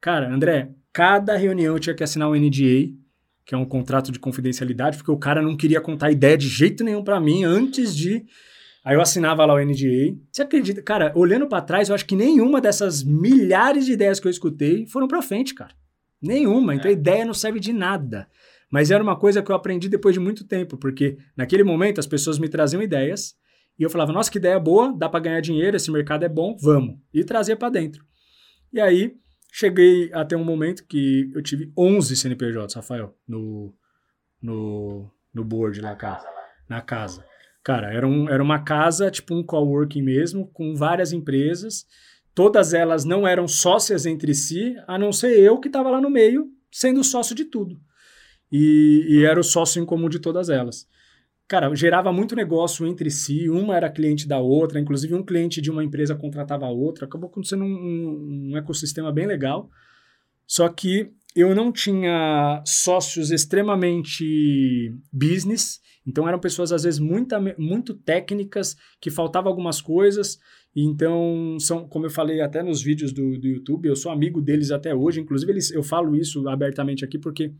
Cara, André, cada reunião eu tinha que assinar um NDA, que é um contrato de confidencialidade, porque o cara não queria contar ideia de jeito nenhum para mim antes de. Aí eu assinava lá o NDA. Você acredita? Cara, olhando para trás, eu acho que nenhuma dessas milhares de ideias que eu escutei foram para frente, cara. Nenhuma. Então a é. ideia não serve de nada. Mas era uma coisa que eu aprendi depois de muito tempo, porque naquele momento as pessoas me traziam ideias e eu falava: nossa, que ideia boa, dá para ganhar dinheiro, esse mercado é bom, vamos. E trazia para dentro. E aí Cheguei até um momento que eu tive 11 CNPJs, Rafael, no, no, no board na casa. Na casa. Cara, era, um, era uma casa, tipo um coworking mesmo, com várias empresas. Todas elas não eram sócias entre si, a não ser eu que estava lá no meio, sendo sócio de tudo. e, e era o sócio em comum de todas elas. Cara, gerava muito negócio entre si, uma era cliente da outra, inclusive um cliente de uma empresa contratava a outra, acabou acontecendo um, um, um ecossistema bem legal. Só que eu não tinha sócios extremamente business, então eram pessoas às vezes muito, muito técnicas, que faltavam algumas coisas. Então, são, como eu falei até nos vídeos do, do YouTube, eu sou amigo deles até hoje. Inclusive, eles, eu falo isso abertamente aqui porque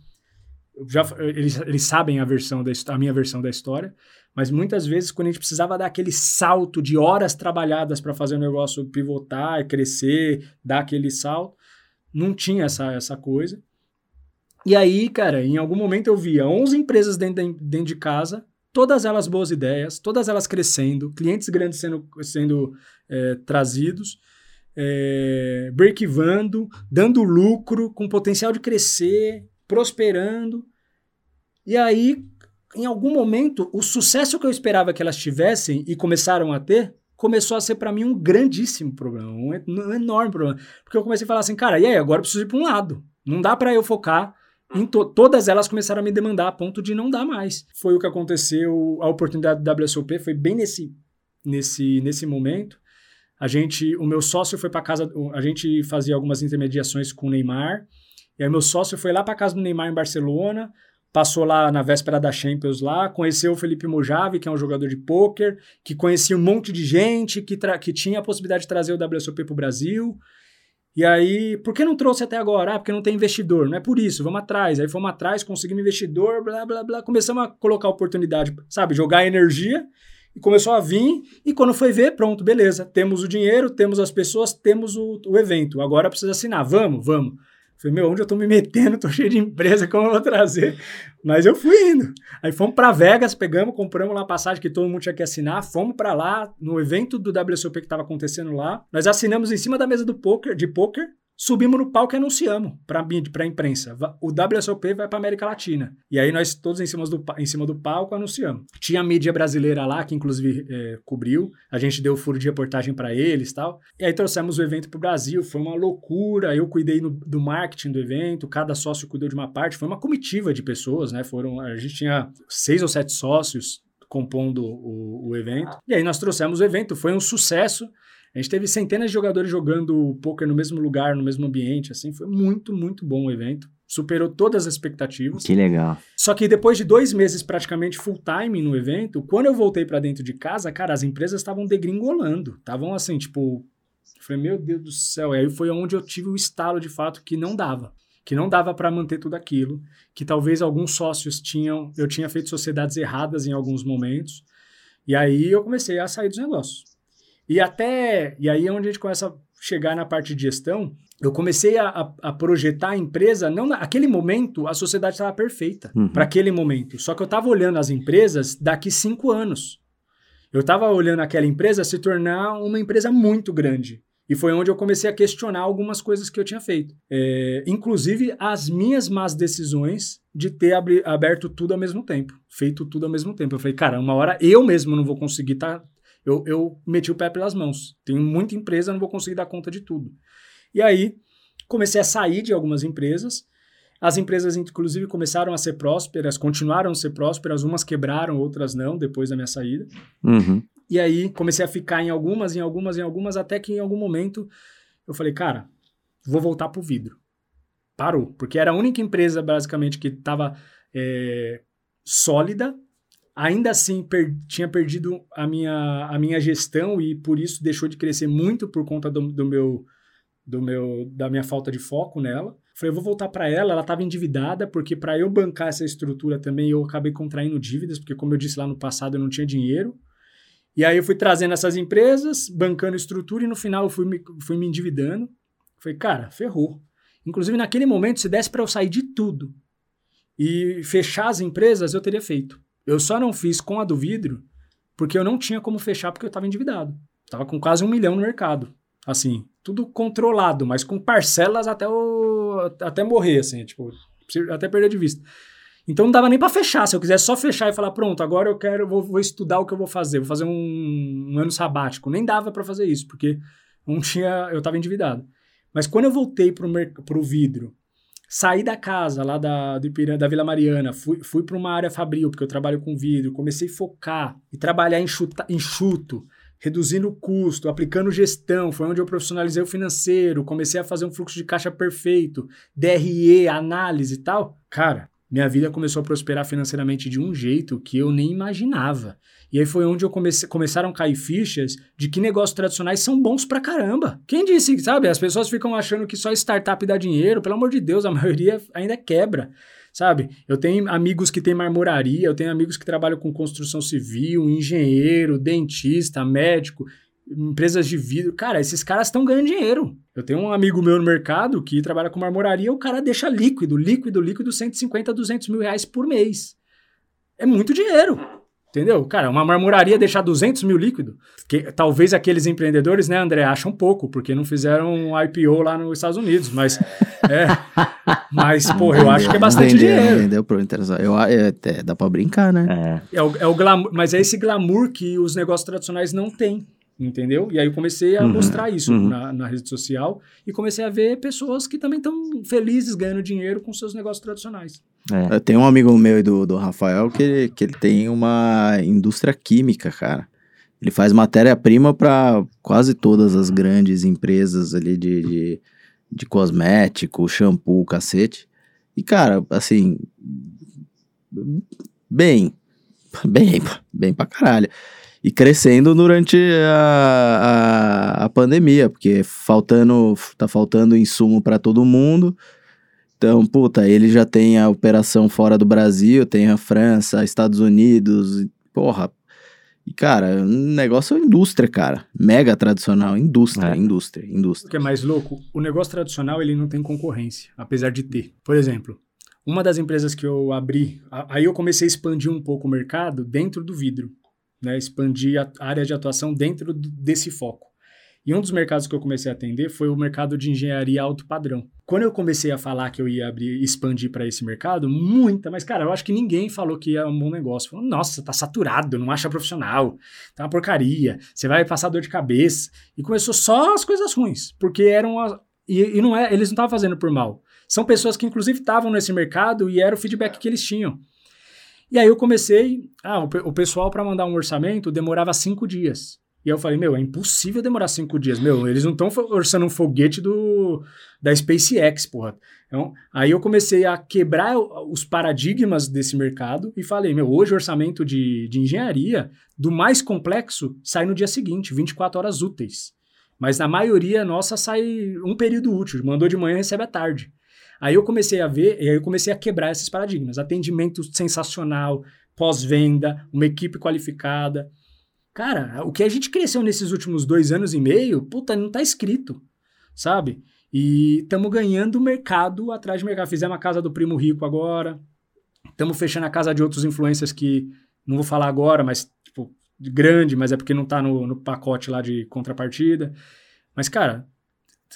já, eles, eles sabem a versão da a minha versão da história, mas muitas vezes quando a gente precisava dar aquele salto de horas trabalhadas para fazer o negócio pivotar, crescer, dar aquele salto, não tinha essa, essa coisa. E aí, cara, em algum momento eu via 11 empresas dentro de, dentro de casa, todas elas boas ideias, todas elas crescendo, clientes grandes sendo, sendo é, trazidos, é, break-evando, dando lucro, com potencial de crescer, prosperando. E aí, em algum momento, o sucesso que eu esperava que elas tivessem e começaram a ter, começou a ser para mim um grandíssimo problema, um, enorme problema. Porque eu comecei a falar assim, cara, e aí, agora eu preciso ir para um lado. Não dá para eu focar em to todas elas começaram a me demandar a ponto de não dar mais. Foi o que aconteceu, a oportunidade do WSOP foi bem nesse, nesse, nesse momento. A gente, o meu sócio foi para casa, a gente fazia algumas intermediações com o Neymar. E aí meu sócio foi lá para casa do Neymar em Barcelona, passou lá na véspera da Champions lá, conheceu o Felipe Mojave, que é um jogador de pôquer, que conhecia um monte de gente, que, que tinha a possibilidade de trazer o WSOP para o Brasil. E aí, por que não trouxe até agora? Ah, porque não tem investidor. Não é por isso, vamos atrás. Aí fomos atrás, conseguimos investidor, blá, blá, blá. Começamos a colocar oportunidade, sabe? Jogar energia e começou a vir. E quando foi ver, pronto, beleza. Temos o dinheiro, temos as pessoas, temos o, o evento. Agora precisa assinar. Vamos, vamos. Falei, meu, onde eu tô me metendo? Tô cheio de empresa, como eu vou trazer? Mas eu fui indo. Aí fomos para Vegas, pegamos, compramos lá a passagem que todo mundo tinha que assinar, fomos para lá, no evento do WSOP que estava acontecendo lá. Nós assinamos em cima da mesa do poker, de poker, Subimos no palco e anunciamos para a imprensa. O WSOP vai para América Latina. E aí nós todos em cima, do, em cima do palco anunciamos. Tinha a mídia brasileira lá, que inclusive é, cobriu. A gente deu furo de reportagem para eles tal. E aí trouxemos o evento para o Brasil. Foi uma loucura. Eu cuidei no, do marketing do evento. Cada sócio cuidou de uma parte. Foi uma comitiva de pessoas, né? Foram, a gente tinha seis ou sete sócios compondo o, o evento. E aí nós trouxemos o evento. Foi um sucesso. A gente teve centenas de jogadores jogando poker no mesmo lugar, no mesmo ambiente, assim, foi muito, muito bom o evento. Superou todas as expectativas. Que legal. Só que depois de dois meses praticamente full time no evento, quando eu voltei para dentro de casa, cara, as empresas estavam degringolando. Estavam assim, tipo, eu falei, meu Deus do céu. E aí foi onde eu tive o estalo de fato que não dava. Que não dava para manter tudo aquilo. Que talvez alguns sócios tinham. Eu tinha feito sociedades erradas em alguns momentos. E aí eu comecei a sair dos negócios. E até. E aí é onde a gente começa a chegar na parte de gestão. Eu comecei a, a, projetar a empresa, não naquele momento a sociedade estava perfeita uhum. para aquele momento. Só que eu estava olhando as empresas daqui cinco anos. Eu estava olhando aquela empresa se tornar uma empresa muito grande. E foi onde eu comecei a questionar algumas coisas que eu tinha feito. É, inclusive as minhas más decisões de ter aberto tudo ao mesmo tempo, feito tudo ao mesmo tempo. Eu falei, cara, uma hora eu mesmo não vou conseguir estar tá eu, eu meti o pé pelas mãos. Tenho muita empresa, não vou conseguir dar conta de tudo. E aí, comecei a sair de algumas empresas. As empresas, inclusive, começaram a ser prósperas, continuaram a ser prósperas, umas quebraram, outras não, depois da minha saída. Uhum. E aí, comecei a ficar em algumas, em algumas, em algumas, até que em algum momento eu falei, cara, vou voltar pro vidro. Parou, porque era a única empresa, basicamente, que estava é, sólida, ainda assim per tinha perdido a minha, a minha gestão e por isso deixou de crescer muito por conta do, do meu do meu da minha falta de foco nela. Falei, eu vou voltar para ela, ela estava endividada, porque para eu bancar essa estrutura também eu acabei contraindo dívidas, porque como eu disse lá no passado eu não tinha dinheiro. E aí eu fui trazendo essas empresas, bancando estrutura e no final eu fui me, fui me endividando. Falei, cara, ferrou. Inclusive naquele momento, se desse para eu sair de tudo e fechar as empresas, eu teria feito. Eu só não fiz com a do vidro porque eu não tinha como fechar porque eu estava endividado. Tava com quase um milhão no mercado. Assim, tudo controlado, mas com parcelas até, o, até morrer, assim, tipo, até perder de vista. Então não dava nem para fechar. Se eu quisesse só fechar e falar, pronto, agora eu quero, vou, vou estudar o que eu vou fazer, vou fazer um, um ano sabático. Nem dava para fazer isso, porque não tinha, eu estava endividado. Mas quando eu voltei para o vidro Saí da casa lá da, Ipiranga, da Vila Mariana, fui, fui para uma área fabril, porque eu trabalho com vidro, comecei a focar e trabalhar enxuto, reduzindo o custo, aplicando gestão, foi onde eu profissionalizei o financeiro, comecei a fazer um fluxo de caixa perfeito, DRE, análise e tal. Cara, minha vida começou a prosperar financeiramente de um jeito que eu nem imaginava. E aí foi onde eu comecei, começaram a cair fichas de que negócios tradicionais são bons pra caramba. Quem disse, sabe? As pessoas ficam achando que só startup dá dinheiro. Pelo amor de Deus, a maioria ainda quebra. Sabe? Eu tenho amigos que têm marmoraria, eu tenho amigos que trabalham com construção civil, engenheiro, dentista, médico, empresas de vidro. Cara, esses caras estão ganhando dinheiro. Eu tenho um amigo meu no mercado que trabalha com marmoraria, o cara deixa líquido, líquido, líquido, 150, 200 mil reais por mês. É muito dinheiro. Entendeu? Cara, uma marmoraria deixar 200 mil líquido, que talvez aqueles empreendedores, né, André, acham pouco, porque não fizeram um IPO lá nos Estados Unidos, mas é, mas, porra, eu acho que é bastante Entendeu, dinheiro. Entendeu? Pro. Eu, é, é, dá pra brincar, né? É. É o, é o glamour, mas é esse glamour que os negócios tradicionais não têm, entendeu? E aí eu comecei a Uhum, mostrar isso uhum. na, na rede social e comecei a ver pessoas que também estão felizes ganhando dinheiro com seus negócios tradicionais. É. Eu tenho um amigo meu e do, do Rafael que, ele- que ele tem uma indústria química, cara. Ele faz matéria-prima para quase todas as grandes empresas ali de, de, de cosmético, shampoo, cacete. E, cara, assim. Bem. Bem, bem pra caralho. E crescendo durante a, a, a pandemia, porque faltando, tá faltando insumo para todo mundo. Então, puta, ele já tem a operação fora do Brasil, tem a França, Estados Unidos, e, porra. E, cara, um negócio é indústria, cara. Mega tradicional, indústria, É. indústria, O indústria. que é mais louco, o negócio tradicional ele não tem concorrência, apesar de ter. Por exemplo, uma das empresas que eu abri, a- aí eu comecei a expandir um pouco o mercado dentro do vidro, né? Expandir a área de atuação dentro desse foco. E um dos mercados que eu comecei a atender foi o mercado de engenharia alto padrão. Quando eu comecei a falar que eu ia abrir, expandir para esse mercado, muita, mas cara, eu acho que ninguém falou que ia um bom negócio. Falou, nossa, tá saturado, não acha profissional, tá uma porcaria, você vai passar dor de cabeça. E começou só as coisas ruins, porque eram as, e, e não é, eles não estavam fazendo por mal. São pessoas que inclusive estavam nesse mercado e era o feedback que eles tinham. E aí eu comecei, ah, o, o pessoal para mandar um orçamento demorava cinco dias. E eu falei, meu, é impossível demorar cinco dias. Meu, eles não estão orçando um foguete do, da SpaceX, porra. Então, aí eu comecei a quebrar os paradigmas desse mercado e falei, meu, hoje o orçamento de, de engenharia, do mais complexo, sai no dia seguinte, 24 horas úteis. Mas na maioria nossa sai um período útil, mandou de manhã recebe à tarde. Aí eu comecei a ver, e aí eu comecei a quebrar esses paradigmas. Atendimento sensacional, pós-venda, uma equipe qualificada. Cara, o que a gente cresceu nesses últimos dois anos e meio, puta, não tá escrito, sabe? E estamos ganhando mercado atrás de mercado. Fizemos a casa do Primo Rico agora. Estamos fechando a casa de outros influencers que não vou falar agora, mas, tipo, grande, mas é porque não tá no, no pacote lá de contrapartida. Mas, cara,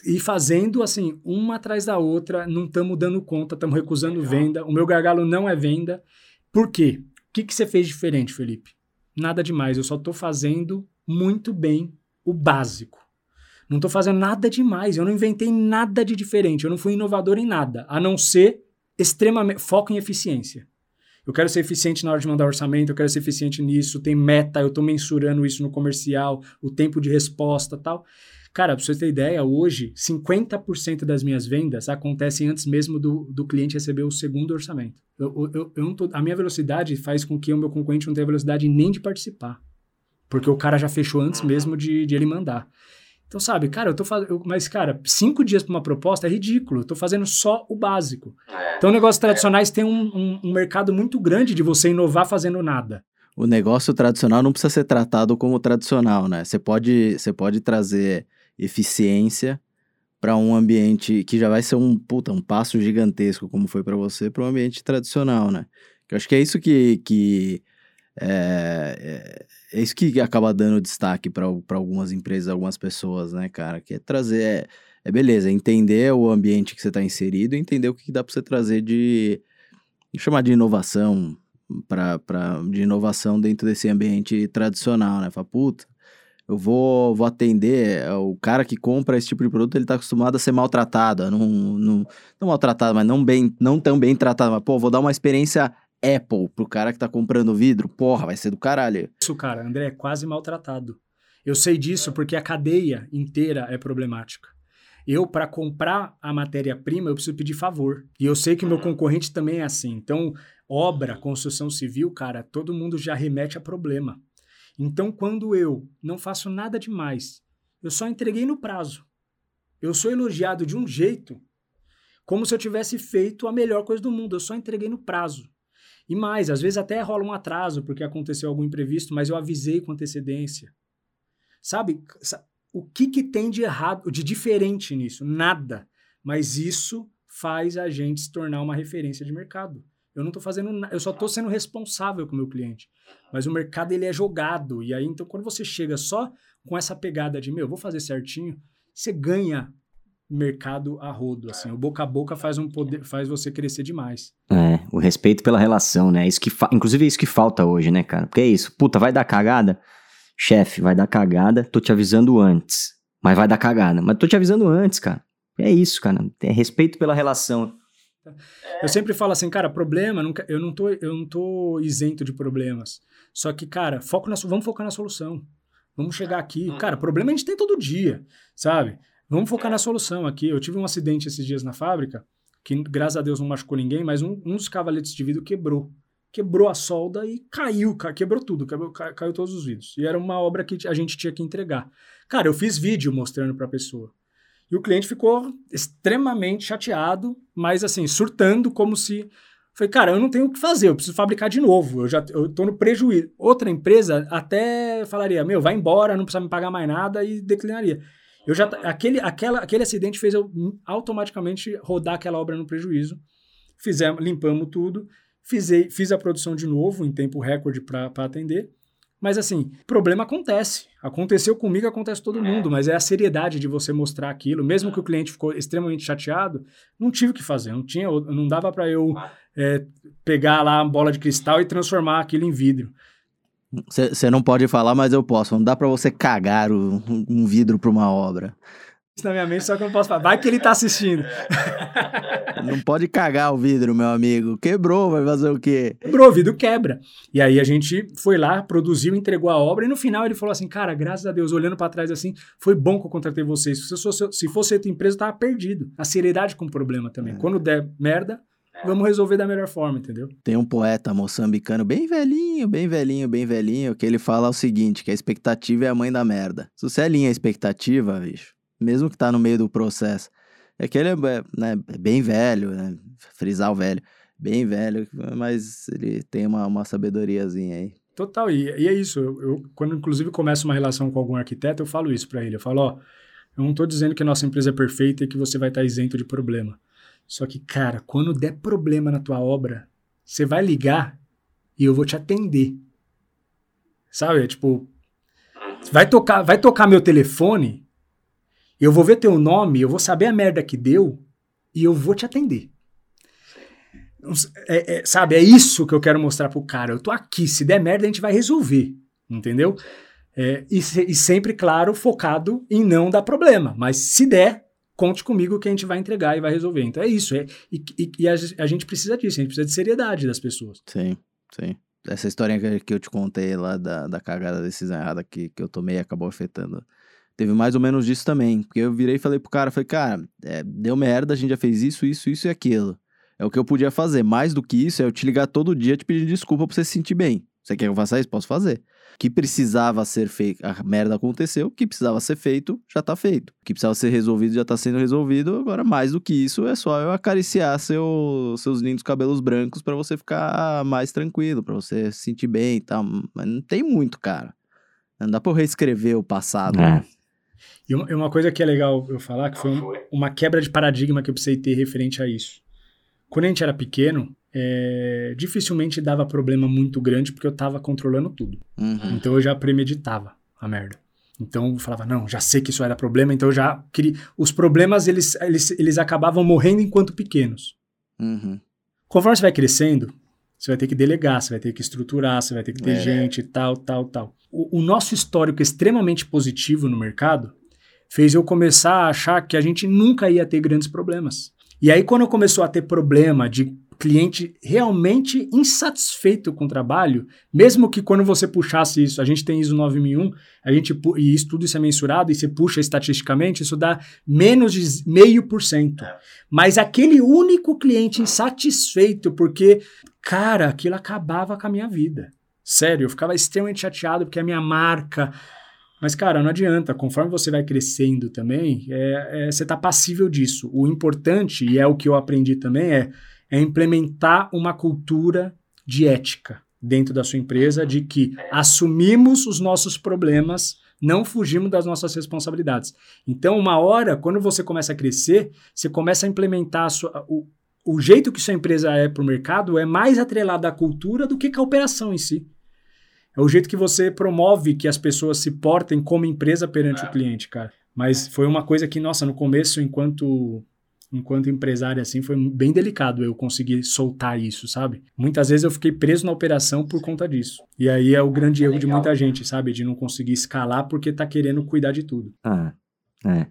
e fazendo assim, uma atrás da outra, não estamos dando conta, estamos recusando venda. O meu gargalo não é venda. Por quê? O que, que você fez diferente, Felipe? Nada demais, eu só estou fazendo muito bem o básico. Não estou fazendo nada demais, eu não inventei nada de diferente, eu não fui inovador em nada, a não ser extremamente foco em eficiência. Eu quero ser eficiente na hora de mandar orçamento, eu quero ser eficiente nisso, tem meta, eu estou mensurando isso no comercial, o tempo de resposta tal. Cara, pra você ter ideia, hoje, 50% das minhas vendas acontecem antes mesmo do, do cliente receber o segundo orçamento. Eu, eu- eu, não tô, a minha velocidade faz com que o meu concorrente não tenha velocidade nem de participar. Porque o cara já fechou antes mesmo de, de ele mandar. Então, sabe, cara, eu tô fazendo. Mas, cara, cinco dias pra uma proposta é ridículo. Eu tô fazendo só o básico. Então, negócios tradicionais têm um, um- um mercado muito grande de você inovar fazendo nada. O negócio tradicional não precisa ser tratado como tradicional, né? Você pode, você pode trazer eficiência para um ambiente que já vai ser um puta, um passo gigantesco, como foi para você, para um ambiente tradicional, né? Que eu acho que é isso que, que é, é, é isso que acaba dando destaque para algumas empresas, algumas pessoas, né, cara? Que é trazer, é, é beleza, entender o ambiente que você está inserido, entender o que dá para você trazer de, chamar de inovação, pra, de inovação dentro desse ambiente tradicional, né? Fala, puta, eu vou, vou atender. é, O cara que compra esse tipo de produto, ele tá acostumado a ser maltratado. Não, não, não maltratado, mas não, bem, não tão bem tratado. Mas, pô, vou dar uma experiência Apple pro cara que tá comprando vidro. Porra, vai ser do caralho. Isso, cara, André, é quase maltratado. Eu sei disso porque a cadeia inteira é problemática. Eu, para comprar a matéria-prima, eu preciso pedir favor. E eu sei que meu concorrente também é assim. Então, obra, construção civil, cara, todo mundo já remete a problema. Então, quando eu não faço nada demais, eu só entreguei no prazo. Eu sou elogiado de um jeito como se eu tivesse feito a melhor coisa do mundo. Eu só entreguei no prazo. E mais, às vezes até rola um atraso porque aconteceu algum imprevisto, mas eu avisei com antecedência. Sabe, sa- o que, que tem de errado, de diferente nisso? Nada. Mas isso faz a gente se tornar uma referência de mercado. Eu não estou fazendo nada, eu só estou sendo responsável com o meu cliente. Mas o mercado ele é jogado. E aí, então, quando você chega só com essa pegada de, meu, vou fazer certinho, você ganha mercado a rodo. Assim, o boca a boca faz, um poder, faz você crescer demais. É, o respeito pela relação, né? Isso que fa- Inclusive é isso que falta hoje, né, cara? Porque é isso. Puta, vai dar cagada? Chefe, vai dar cagada. Tô te avisando antes. Mas vai dar cagada. Mas tô te avisando antes, cara. É isso, cara. É respeito pela relação. Eu sempre falo assim, cara, problema, nunca- eu, não tô, eu não tô isento de problemas. Só que, cara, foco na, vamos focar na solução. Vamos chegar aqui. Cara, problema a gente tem todo dia, sabe? Vamos focar na solução aqui. Eu tive um acidente esses dias na fábrica, que graças a Deus não machucou ninguém, mas um, um dos cavaletes de vidro quebrou. Quebrou a solda e caiu, ca- quebrou tudo, quebrou, ca- caiu todos os vidros. E era uma obra que a gente tinha que entregar. Cara, eu fiz vídeo mostrando pra pessoa. E o cliente ficou extremamente chateado, mas assim, surtando como se. Falei, cara, eu não tenho o que fazer, eu preciso fabricar de novo, eu já eu no prejuízo. Outra empresa até falaria, meu, vai embora, não precisa me pagar mais nada e declinaria. Eu já, aquele, aquela, aquele acidente fez eu automaticamente rodar aquela obra no prejuízo. Fizemos, limpamos tudo, fizei, fiz a produção de novo em tempo recorde para atender. Mas assim, problema acontece. Aconteceu comigo, acontece com todo mundo, mas é a seriedade de você mostrar aquilo. Mesmo que o cliente ficou extremamente chateado, não tive o que fazer, não tinha, não dava para eu é, pegar lá a bola de cristal e transformar aquilo em vidro. Você não pode falar, mas eu posso. Não dá pra você cagar o- um vidro pra uma obra. Isso na minha mente, só que eu não posso falar. Vai que ele tá assistindo. Não pode cagar o vidro, meu amigo. Quebrou, vai fazer o quê? Quebrou, o vidro quebra. E aí a gente foi lá, produziu, entregou a obra, e no final ele falou assim: Cara, graças a Deus, olhando para trás assim, foi bom que eu contratei vocês. Se fosse, se fosse outra empresa, eu tava perdido. A seriedade com o problema também. É. Quando der merda, vamos resolver da melhor forma, entendeu? Tem um poeta moçambicano bem velhinho, bem velhinho, bem velhinho, que ele fala o seguinte, que a expectativa é a mãe da merda. Se você alinha a expectativa, bicho, mesmo que tá no meio do processo, é que ele é né, bem velho, né, frisar o velho, bem velho, mas ele tem uma, uma sabedoriazinha aí. Total, e, e é isso. Eu, eu, quando inclusive começo uma relação com algum arquiteto, eu falo isso para ele. Eu falo, ó, eu não tô dizendo que a nossa empresa é perfeita e que você vai estar isento de problema. Só que, cara, quando der problema na tua obra, você vai ligar e eu vou te atender. Sabe? É tipo, vai tocar, vai tocar meu telefone, eu vou ver teu nome, eu vou saber a merda que deu e eu vou te atender. É, é, sabe, é isso que eu quero mostrar pro cara. Eu tô aqui, se der merda, a gente vai resolver. Entendeu? É, e, e, sempre, claro, focado em não dar problema. Mas se der, conte comigo que a gente vai entregar e vai resolver. Então é isso. É, e, e, e a, a, gente precisa disso, a gente precisa de seriedade das pessoas. Sim, sim. Essa história que, que eu te contei lá da, da cagada da decisão errada que, que eu tomei acabou afetando. Teve mais ou menos disso também. Porque eu virei e falei pro cara, falei, cara, é, deu merda, a gente já fez isso, isso, isso e aquilo. É o que eu podia fazer. Mais do que isso, é eu te ligar todo dia te pedir desculpa pra você se sentir bem. Você quer que eu faça isso? Posso fazer. O que precisava ser feito, a merda aconteceu, o que precisava ser feito, já tá feito. O que precisava ser resolvido, já tá sendo resolvido. Agora, mais do que isso, é só eu acariciar seu, seus lindos cabelos brancos para você ficar mais tranquilo, para você se sentir bem e tal. Mas não tem muito, cara. Não dá pra eu reescrever o passado. É. Né? E uma coisa que é legal eu falar, que foi um, uma quebra de paradigma que eu precisei ter referente a isso. Quando a gente era pequeno, é, dificilmente dava problema muito grande porque eu tava controlando tudo. Uhum. Então eu já premeditava a merda. Então eu falava, não, já sei que isso vai dar problema, então eu já queria. Os problemas eles, eles, eles acabavam morrendo enquanto pequenos. Uhum. Conforme você vai crescendo, Você vai ter que delegar, você vai ter que estruturar, você vai ter que ter é. gente, tal, tal, tal. O, o nosso histórico extremamente positivo no mercado fez eu começar a achar que a gente nunca ia ter grandes problemas. E aí, quando começou a ter problema de cliente realmente insatisfeito com o trabalho, mesmo que quando você puxasse isso, a gente tem ISO 9001, a gente, e isso tudo isso é mensurado, e você puxa estatisticamente, isso dá menos de meio por cento. É. Mas aquele único cliente insatisfeito, porque, cara, aquilo acabava com a minha vida. Sério, eu ficava extremamente chateado porque a minha marca, mas, cara, não adianta. Conforme você vai crescendo também, é, é, você está passível disso. O importante, e é o que eu aprendi também, é é implementar uma cultura de ética dentro da sua empresa, de que assumimos os nossos problemas, não fugimos das nossas responsabilidades. Então, uma hora, quando você começa a crescer, você começa a implementar a sua, o, o jeito que sua empresa é para o mercado é mais atrelado à cultura do que a operação em si. É o jeito que você promove que as pessoas se portem como empresa perante é. o cliente, cara. Mas foi uma coisa que, nossa, no começo, enquanto enquanto empresário, assim, foi bem delicado eu conseguir soltar isso, sabe? Muitas vezes eu fiquei preso na operação por conta disso. E aí é o grande erro de muita gente, sabe? De não conseguir escalar porque tá querendo cuidar de tudo. Ah, é.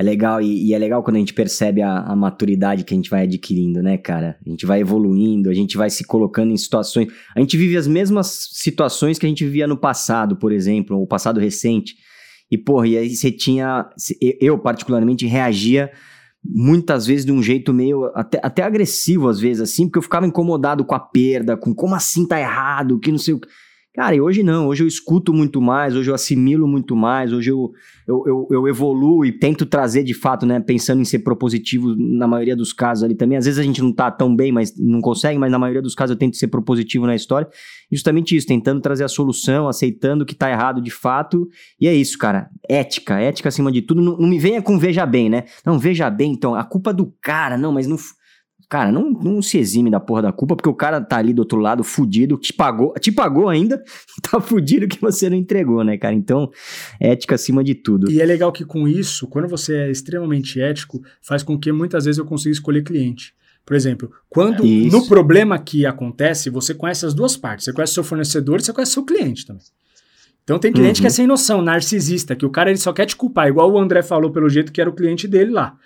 É legal, e, e, é legal quando a gente percebe a, a, maturidade que a gente vai adquirindo, né, cara? A gente vai evoluindo, a gente vai se colocando em situações. A gente vive as mesmas situações que a gente vivia no passado, por exemplo, ou passado recente. E, porra, e aí você tinha. Eu, particularmente, reagia muitas vezes de um jeito meio até, até agressivo, às vezes, assim, porque eu ficava incomodado com a perda, com como assim tá errado, que não sei o que. Cara, e hoje não, hoje eu escuto muito mais, hoje eu assimilo muito mais, hoje eu, eu, eu, eu, evoluo e tento trazer de fato, né, pensando em ser propositivo na maioria dos casos ali também. Às vezes a gente não tá tão bem, mas não consegue, mas na maioria dos casos eu tento ser propositivo na história. Justamente isso, tentando trazer a solução, aceitando que tá errado de fato. E é isso, cara. Ética, ética acima de tudo. Não, não me venha com veja bem, né? Não, veja bem, então, a culpa do cara, não, mas não Cara, não, não se exime da porra da culpa, porque o cara tá ali do outro lado, fudido, te pagou, te pagou ainda, tá fudido que você não entregou, né, cara? Então, ética acima de tudo. E é legal que com isso, quando você é extremamente ético, faz com que muitas vezes eu consiga escolher cliente. Por exemplo, quando isso. no problema que acontece, você conhece as duas partes. Você conhece seu fornecedor e você conhece seu cliente também. Então tem cliente uhum. que é uhum. sem noção, narcisista, que o cara ele só quer te culpar, igual o André falou pelo jeito que era o cliente dele lá.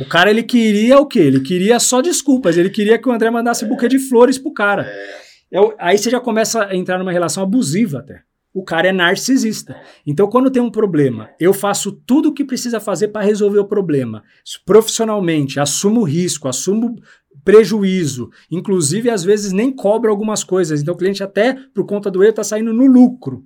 O cara, ele queria o quê? Ele queria só desculpas. Ele queria que o André mandasse é. buquê de flores pro cara. É. aí você já começa a entrar numa relação abusiva até. O cara é narcisista. Então, quando tem um problema, eu faço tudo o que precisa fazer para resolver o problema. Profissionalmente, assumo risco, assumo prejuízo. Inclusive, às vezes, nem cobro algumas coisas. Então, o cliente, até por conta do erro, está saindo no lucro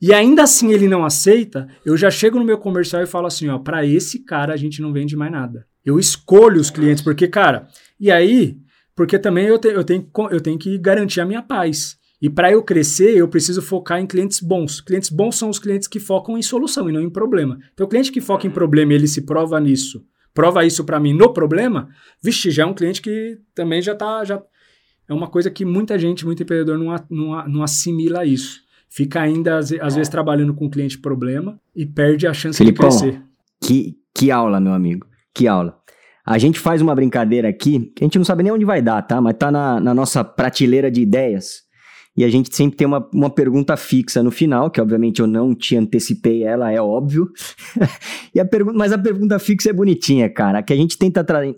e ainda assim ele não aceita, eu já chego no meu comercial e falo assim, ó, para esse cara a gente não vende mais nada. Eu escolho os clientes, porque, cara, e aí, porque também eu, te, eu, tenho, eu tenho que garantir a minha paz. E para eu crescer, eu preciso focar em clientes bons. Clientes bons são os clientes que focam em solução e não em problema. Então, o cliente que foca em problema e ele se prova nisso, prova isso para mim no problema, vixe, já é um cliente que também já tá. Já, é uma coisa que muita gente, muito empreendedor não, não, não assimila isso fica ainda, às, às vezes, trabalhando com um cliente problema e perde a chance Filipão, de crescer. Que, que aula, meu amigo. Que aula. A gente faz uma brincadeira aqui, que a gente não sabe nem onde vai dar, tá? Mas tá na, na nossa prateleira de ideias. E a gente sempre tem uma, uma pergunta fixa no final, que obviamente eu não te antecipei ela, é óbvio. e a pergunta, mas a pergunta fixa é bonitinha, cara. Que a gente tenta trazer.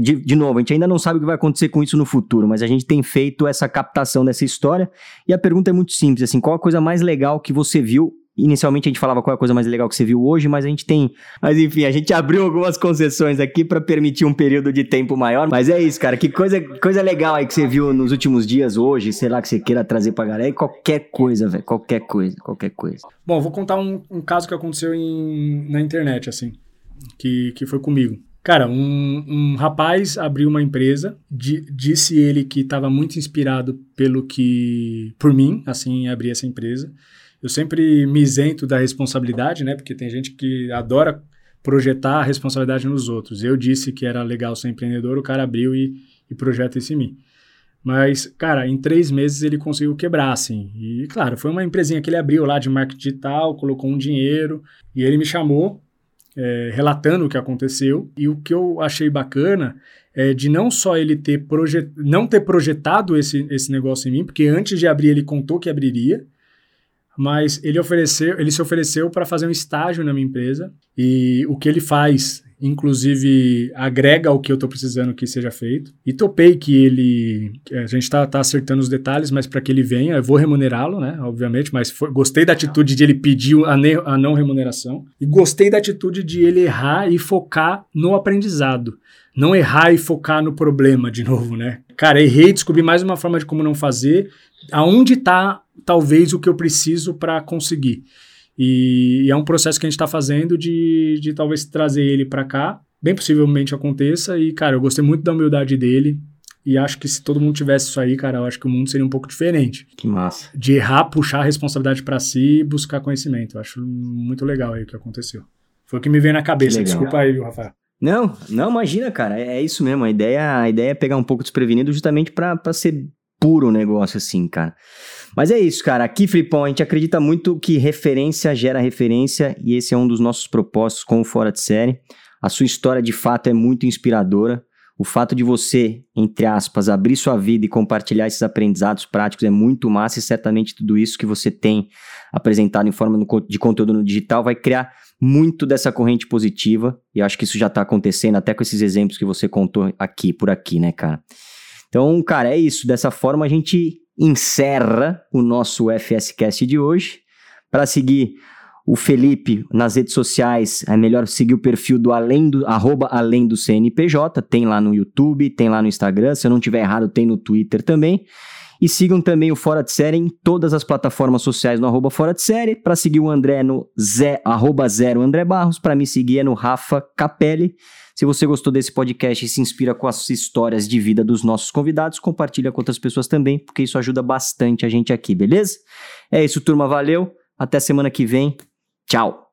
De, de novo, a gente ainda não sabe o que vai acontecer com isso no futuro, mas a gente tem feito essa captação dessa história. E a pergunta é muito simples: assim, qual a coisa mais legal que você viu Inicialmente a gente falava qual é a coisa mais legal que você viu hoje, mas a gente tem. Mas enfim, a gente abriu algumas concessões aqui para permitir um período de tempo maior. Mas é isso, cara. Que coisa, coisa legal aí que você viu nos últimos dias hoje, sei lá, que você queira trazer pra galera. E qualquer coisa, velho. Qualquer coisa, qualquer coisa. Bom, vou contar um, um caso que aconteceu em, na internet, assim, que, que foi comigo. Cara, um, um rapaz abriu uma empresa, di, disse ele que estava muito inspirado pelo que. por mim, assim, abrir essa empresa. Eu sempre me isento da responsabilidade, né? Porque tem gente que adora projetar a responsabilidade nos outros. Eu disse que era legal ser empreendedor, o cara abriu e, e projeta isso em mim. Mas, cara, em três meses ele conseguiu quebrar, assim. E, claro, foi uma empresinha que ele abriu lá de marketing digital, colocou um dinheiro, e ele me chamou é, relatando o que aconteceu. E o que eu achei bacana é de não só ele ter projet... não ter projetado esse, esse negócio em mim, porque antes de abrir ele contou que abriria, mas ele ofereceu, ele se ofereceu para fazer um estágio na minha empresa e o que ele faz inclusive agrega o que eu estou precisando que seja feito. E topei que ele. A gente está tá acertando os detalhes, mas para que ele venha, eu vou remunerá-lo, né? Obviamente, mas foi, gostei da atitude de ele pedir a, ne, a não remuneração. E gostei da atitude de ele errar e focar no aprendizado. Não errar e focar no problema de novo, né? Cara, errei, descobri mais uma forma de como não fazer. Aonde está, talvez, o que eu preciso para conseguir. E, e é um processo que a gente está fazendo de, de talvez trazer ele para cá. Bem possivelmente aconteça. E, cara, eu gostei muito da humildade dele. E acho que se todo mundo tivesse isso aí, cara, eu acho que o mundo seria um pouco diferente. Que massa. De errar, puxar a responsabilidade para si e buscar conhecimento. Eu acho muito legal aí o que aconteceu. Foi o que me veio na cabeça. Desculpa aí, Rafael. Não, não, imagina, cara. É, é, isso mesmo. A ideia, a ideia é pegar um pouco desprevenido justamente para ser puro negócio, assim, cara. Mas é isso, cara. Aqui, Flipão, a gente acredita muito que referência gera referência e esse é um dos nossos propósitos com o Fora de Série. A sua história, de fato, é muito inspiradora. O fato de você, entre aspas, abrir sua vida e compartilhar esses aprendizados práticos é muito massa e certamente tudo isso que você tem apresentado em forma de conteúdo no digital vai criar muito dessa corrente positiva e acho que isso já está acontecendo até com esses exemplos que você contou aqui, por aqui, né, cara? Então, cara, é isso. Dessa forma a gente encerra o nosso FSCast de hoje. Para seguir o Felipe nas redes sociais, é melhor seguir o perfil do além do arroba além do CNPJ, tem lá no YouTube, tem lá no Instagram, se eu não tiver errado, tem no Twitter também. E sigam também o Fora de Série em todas as plataformas sociais no arroba Fora de Série. Para seguir o André no zé, arroba zero André Barros. Para me seguir é no Rafa Capelli. Se você gostou desse podcast e se inspira com as histórias de vida dos nossos convidados, compartilha com outras pessoas também, porque isso ajuda bastante a gente aqui, beleza? É isso, turma. Valeu. Até semana que vem. Tchau.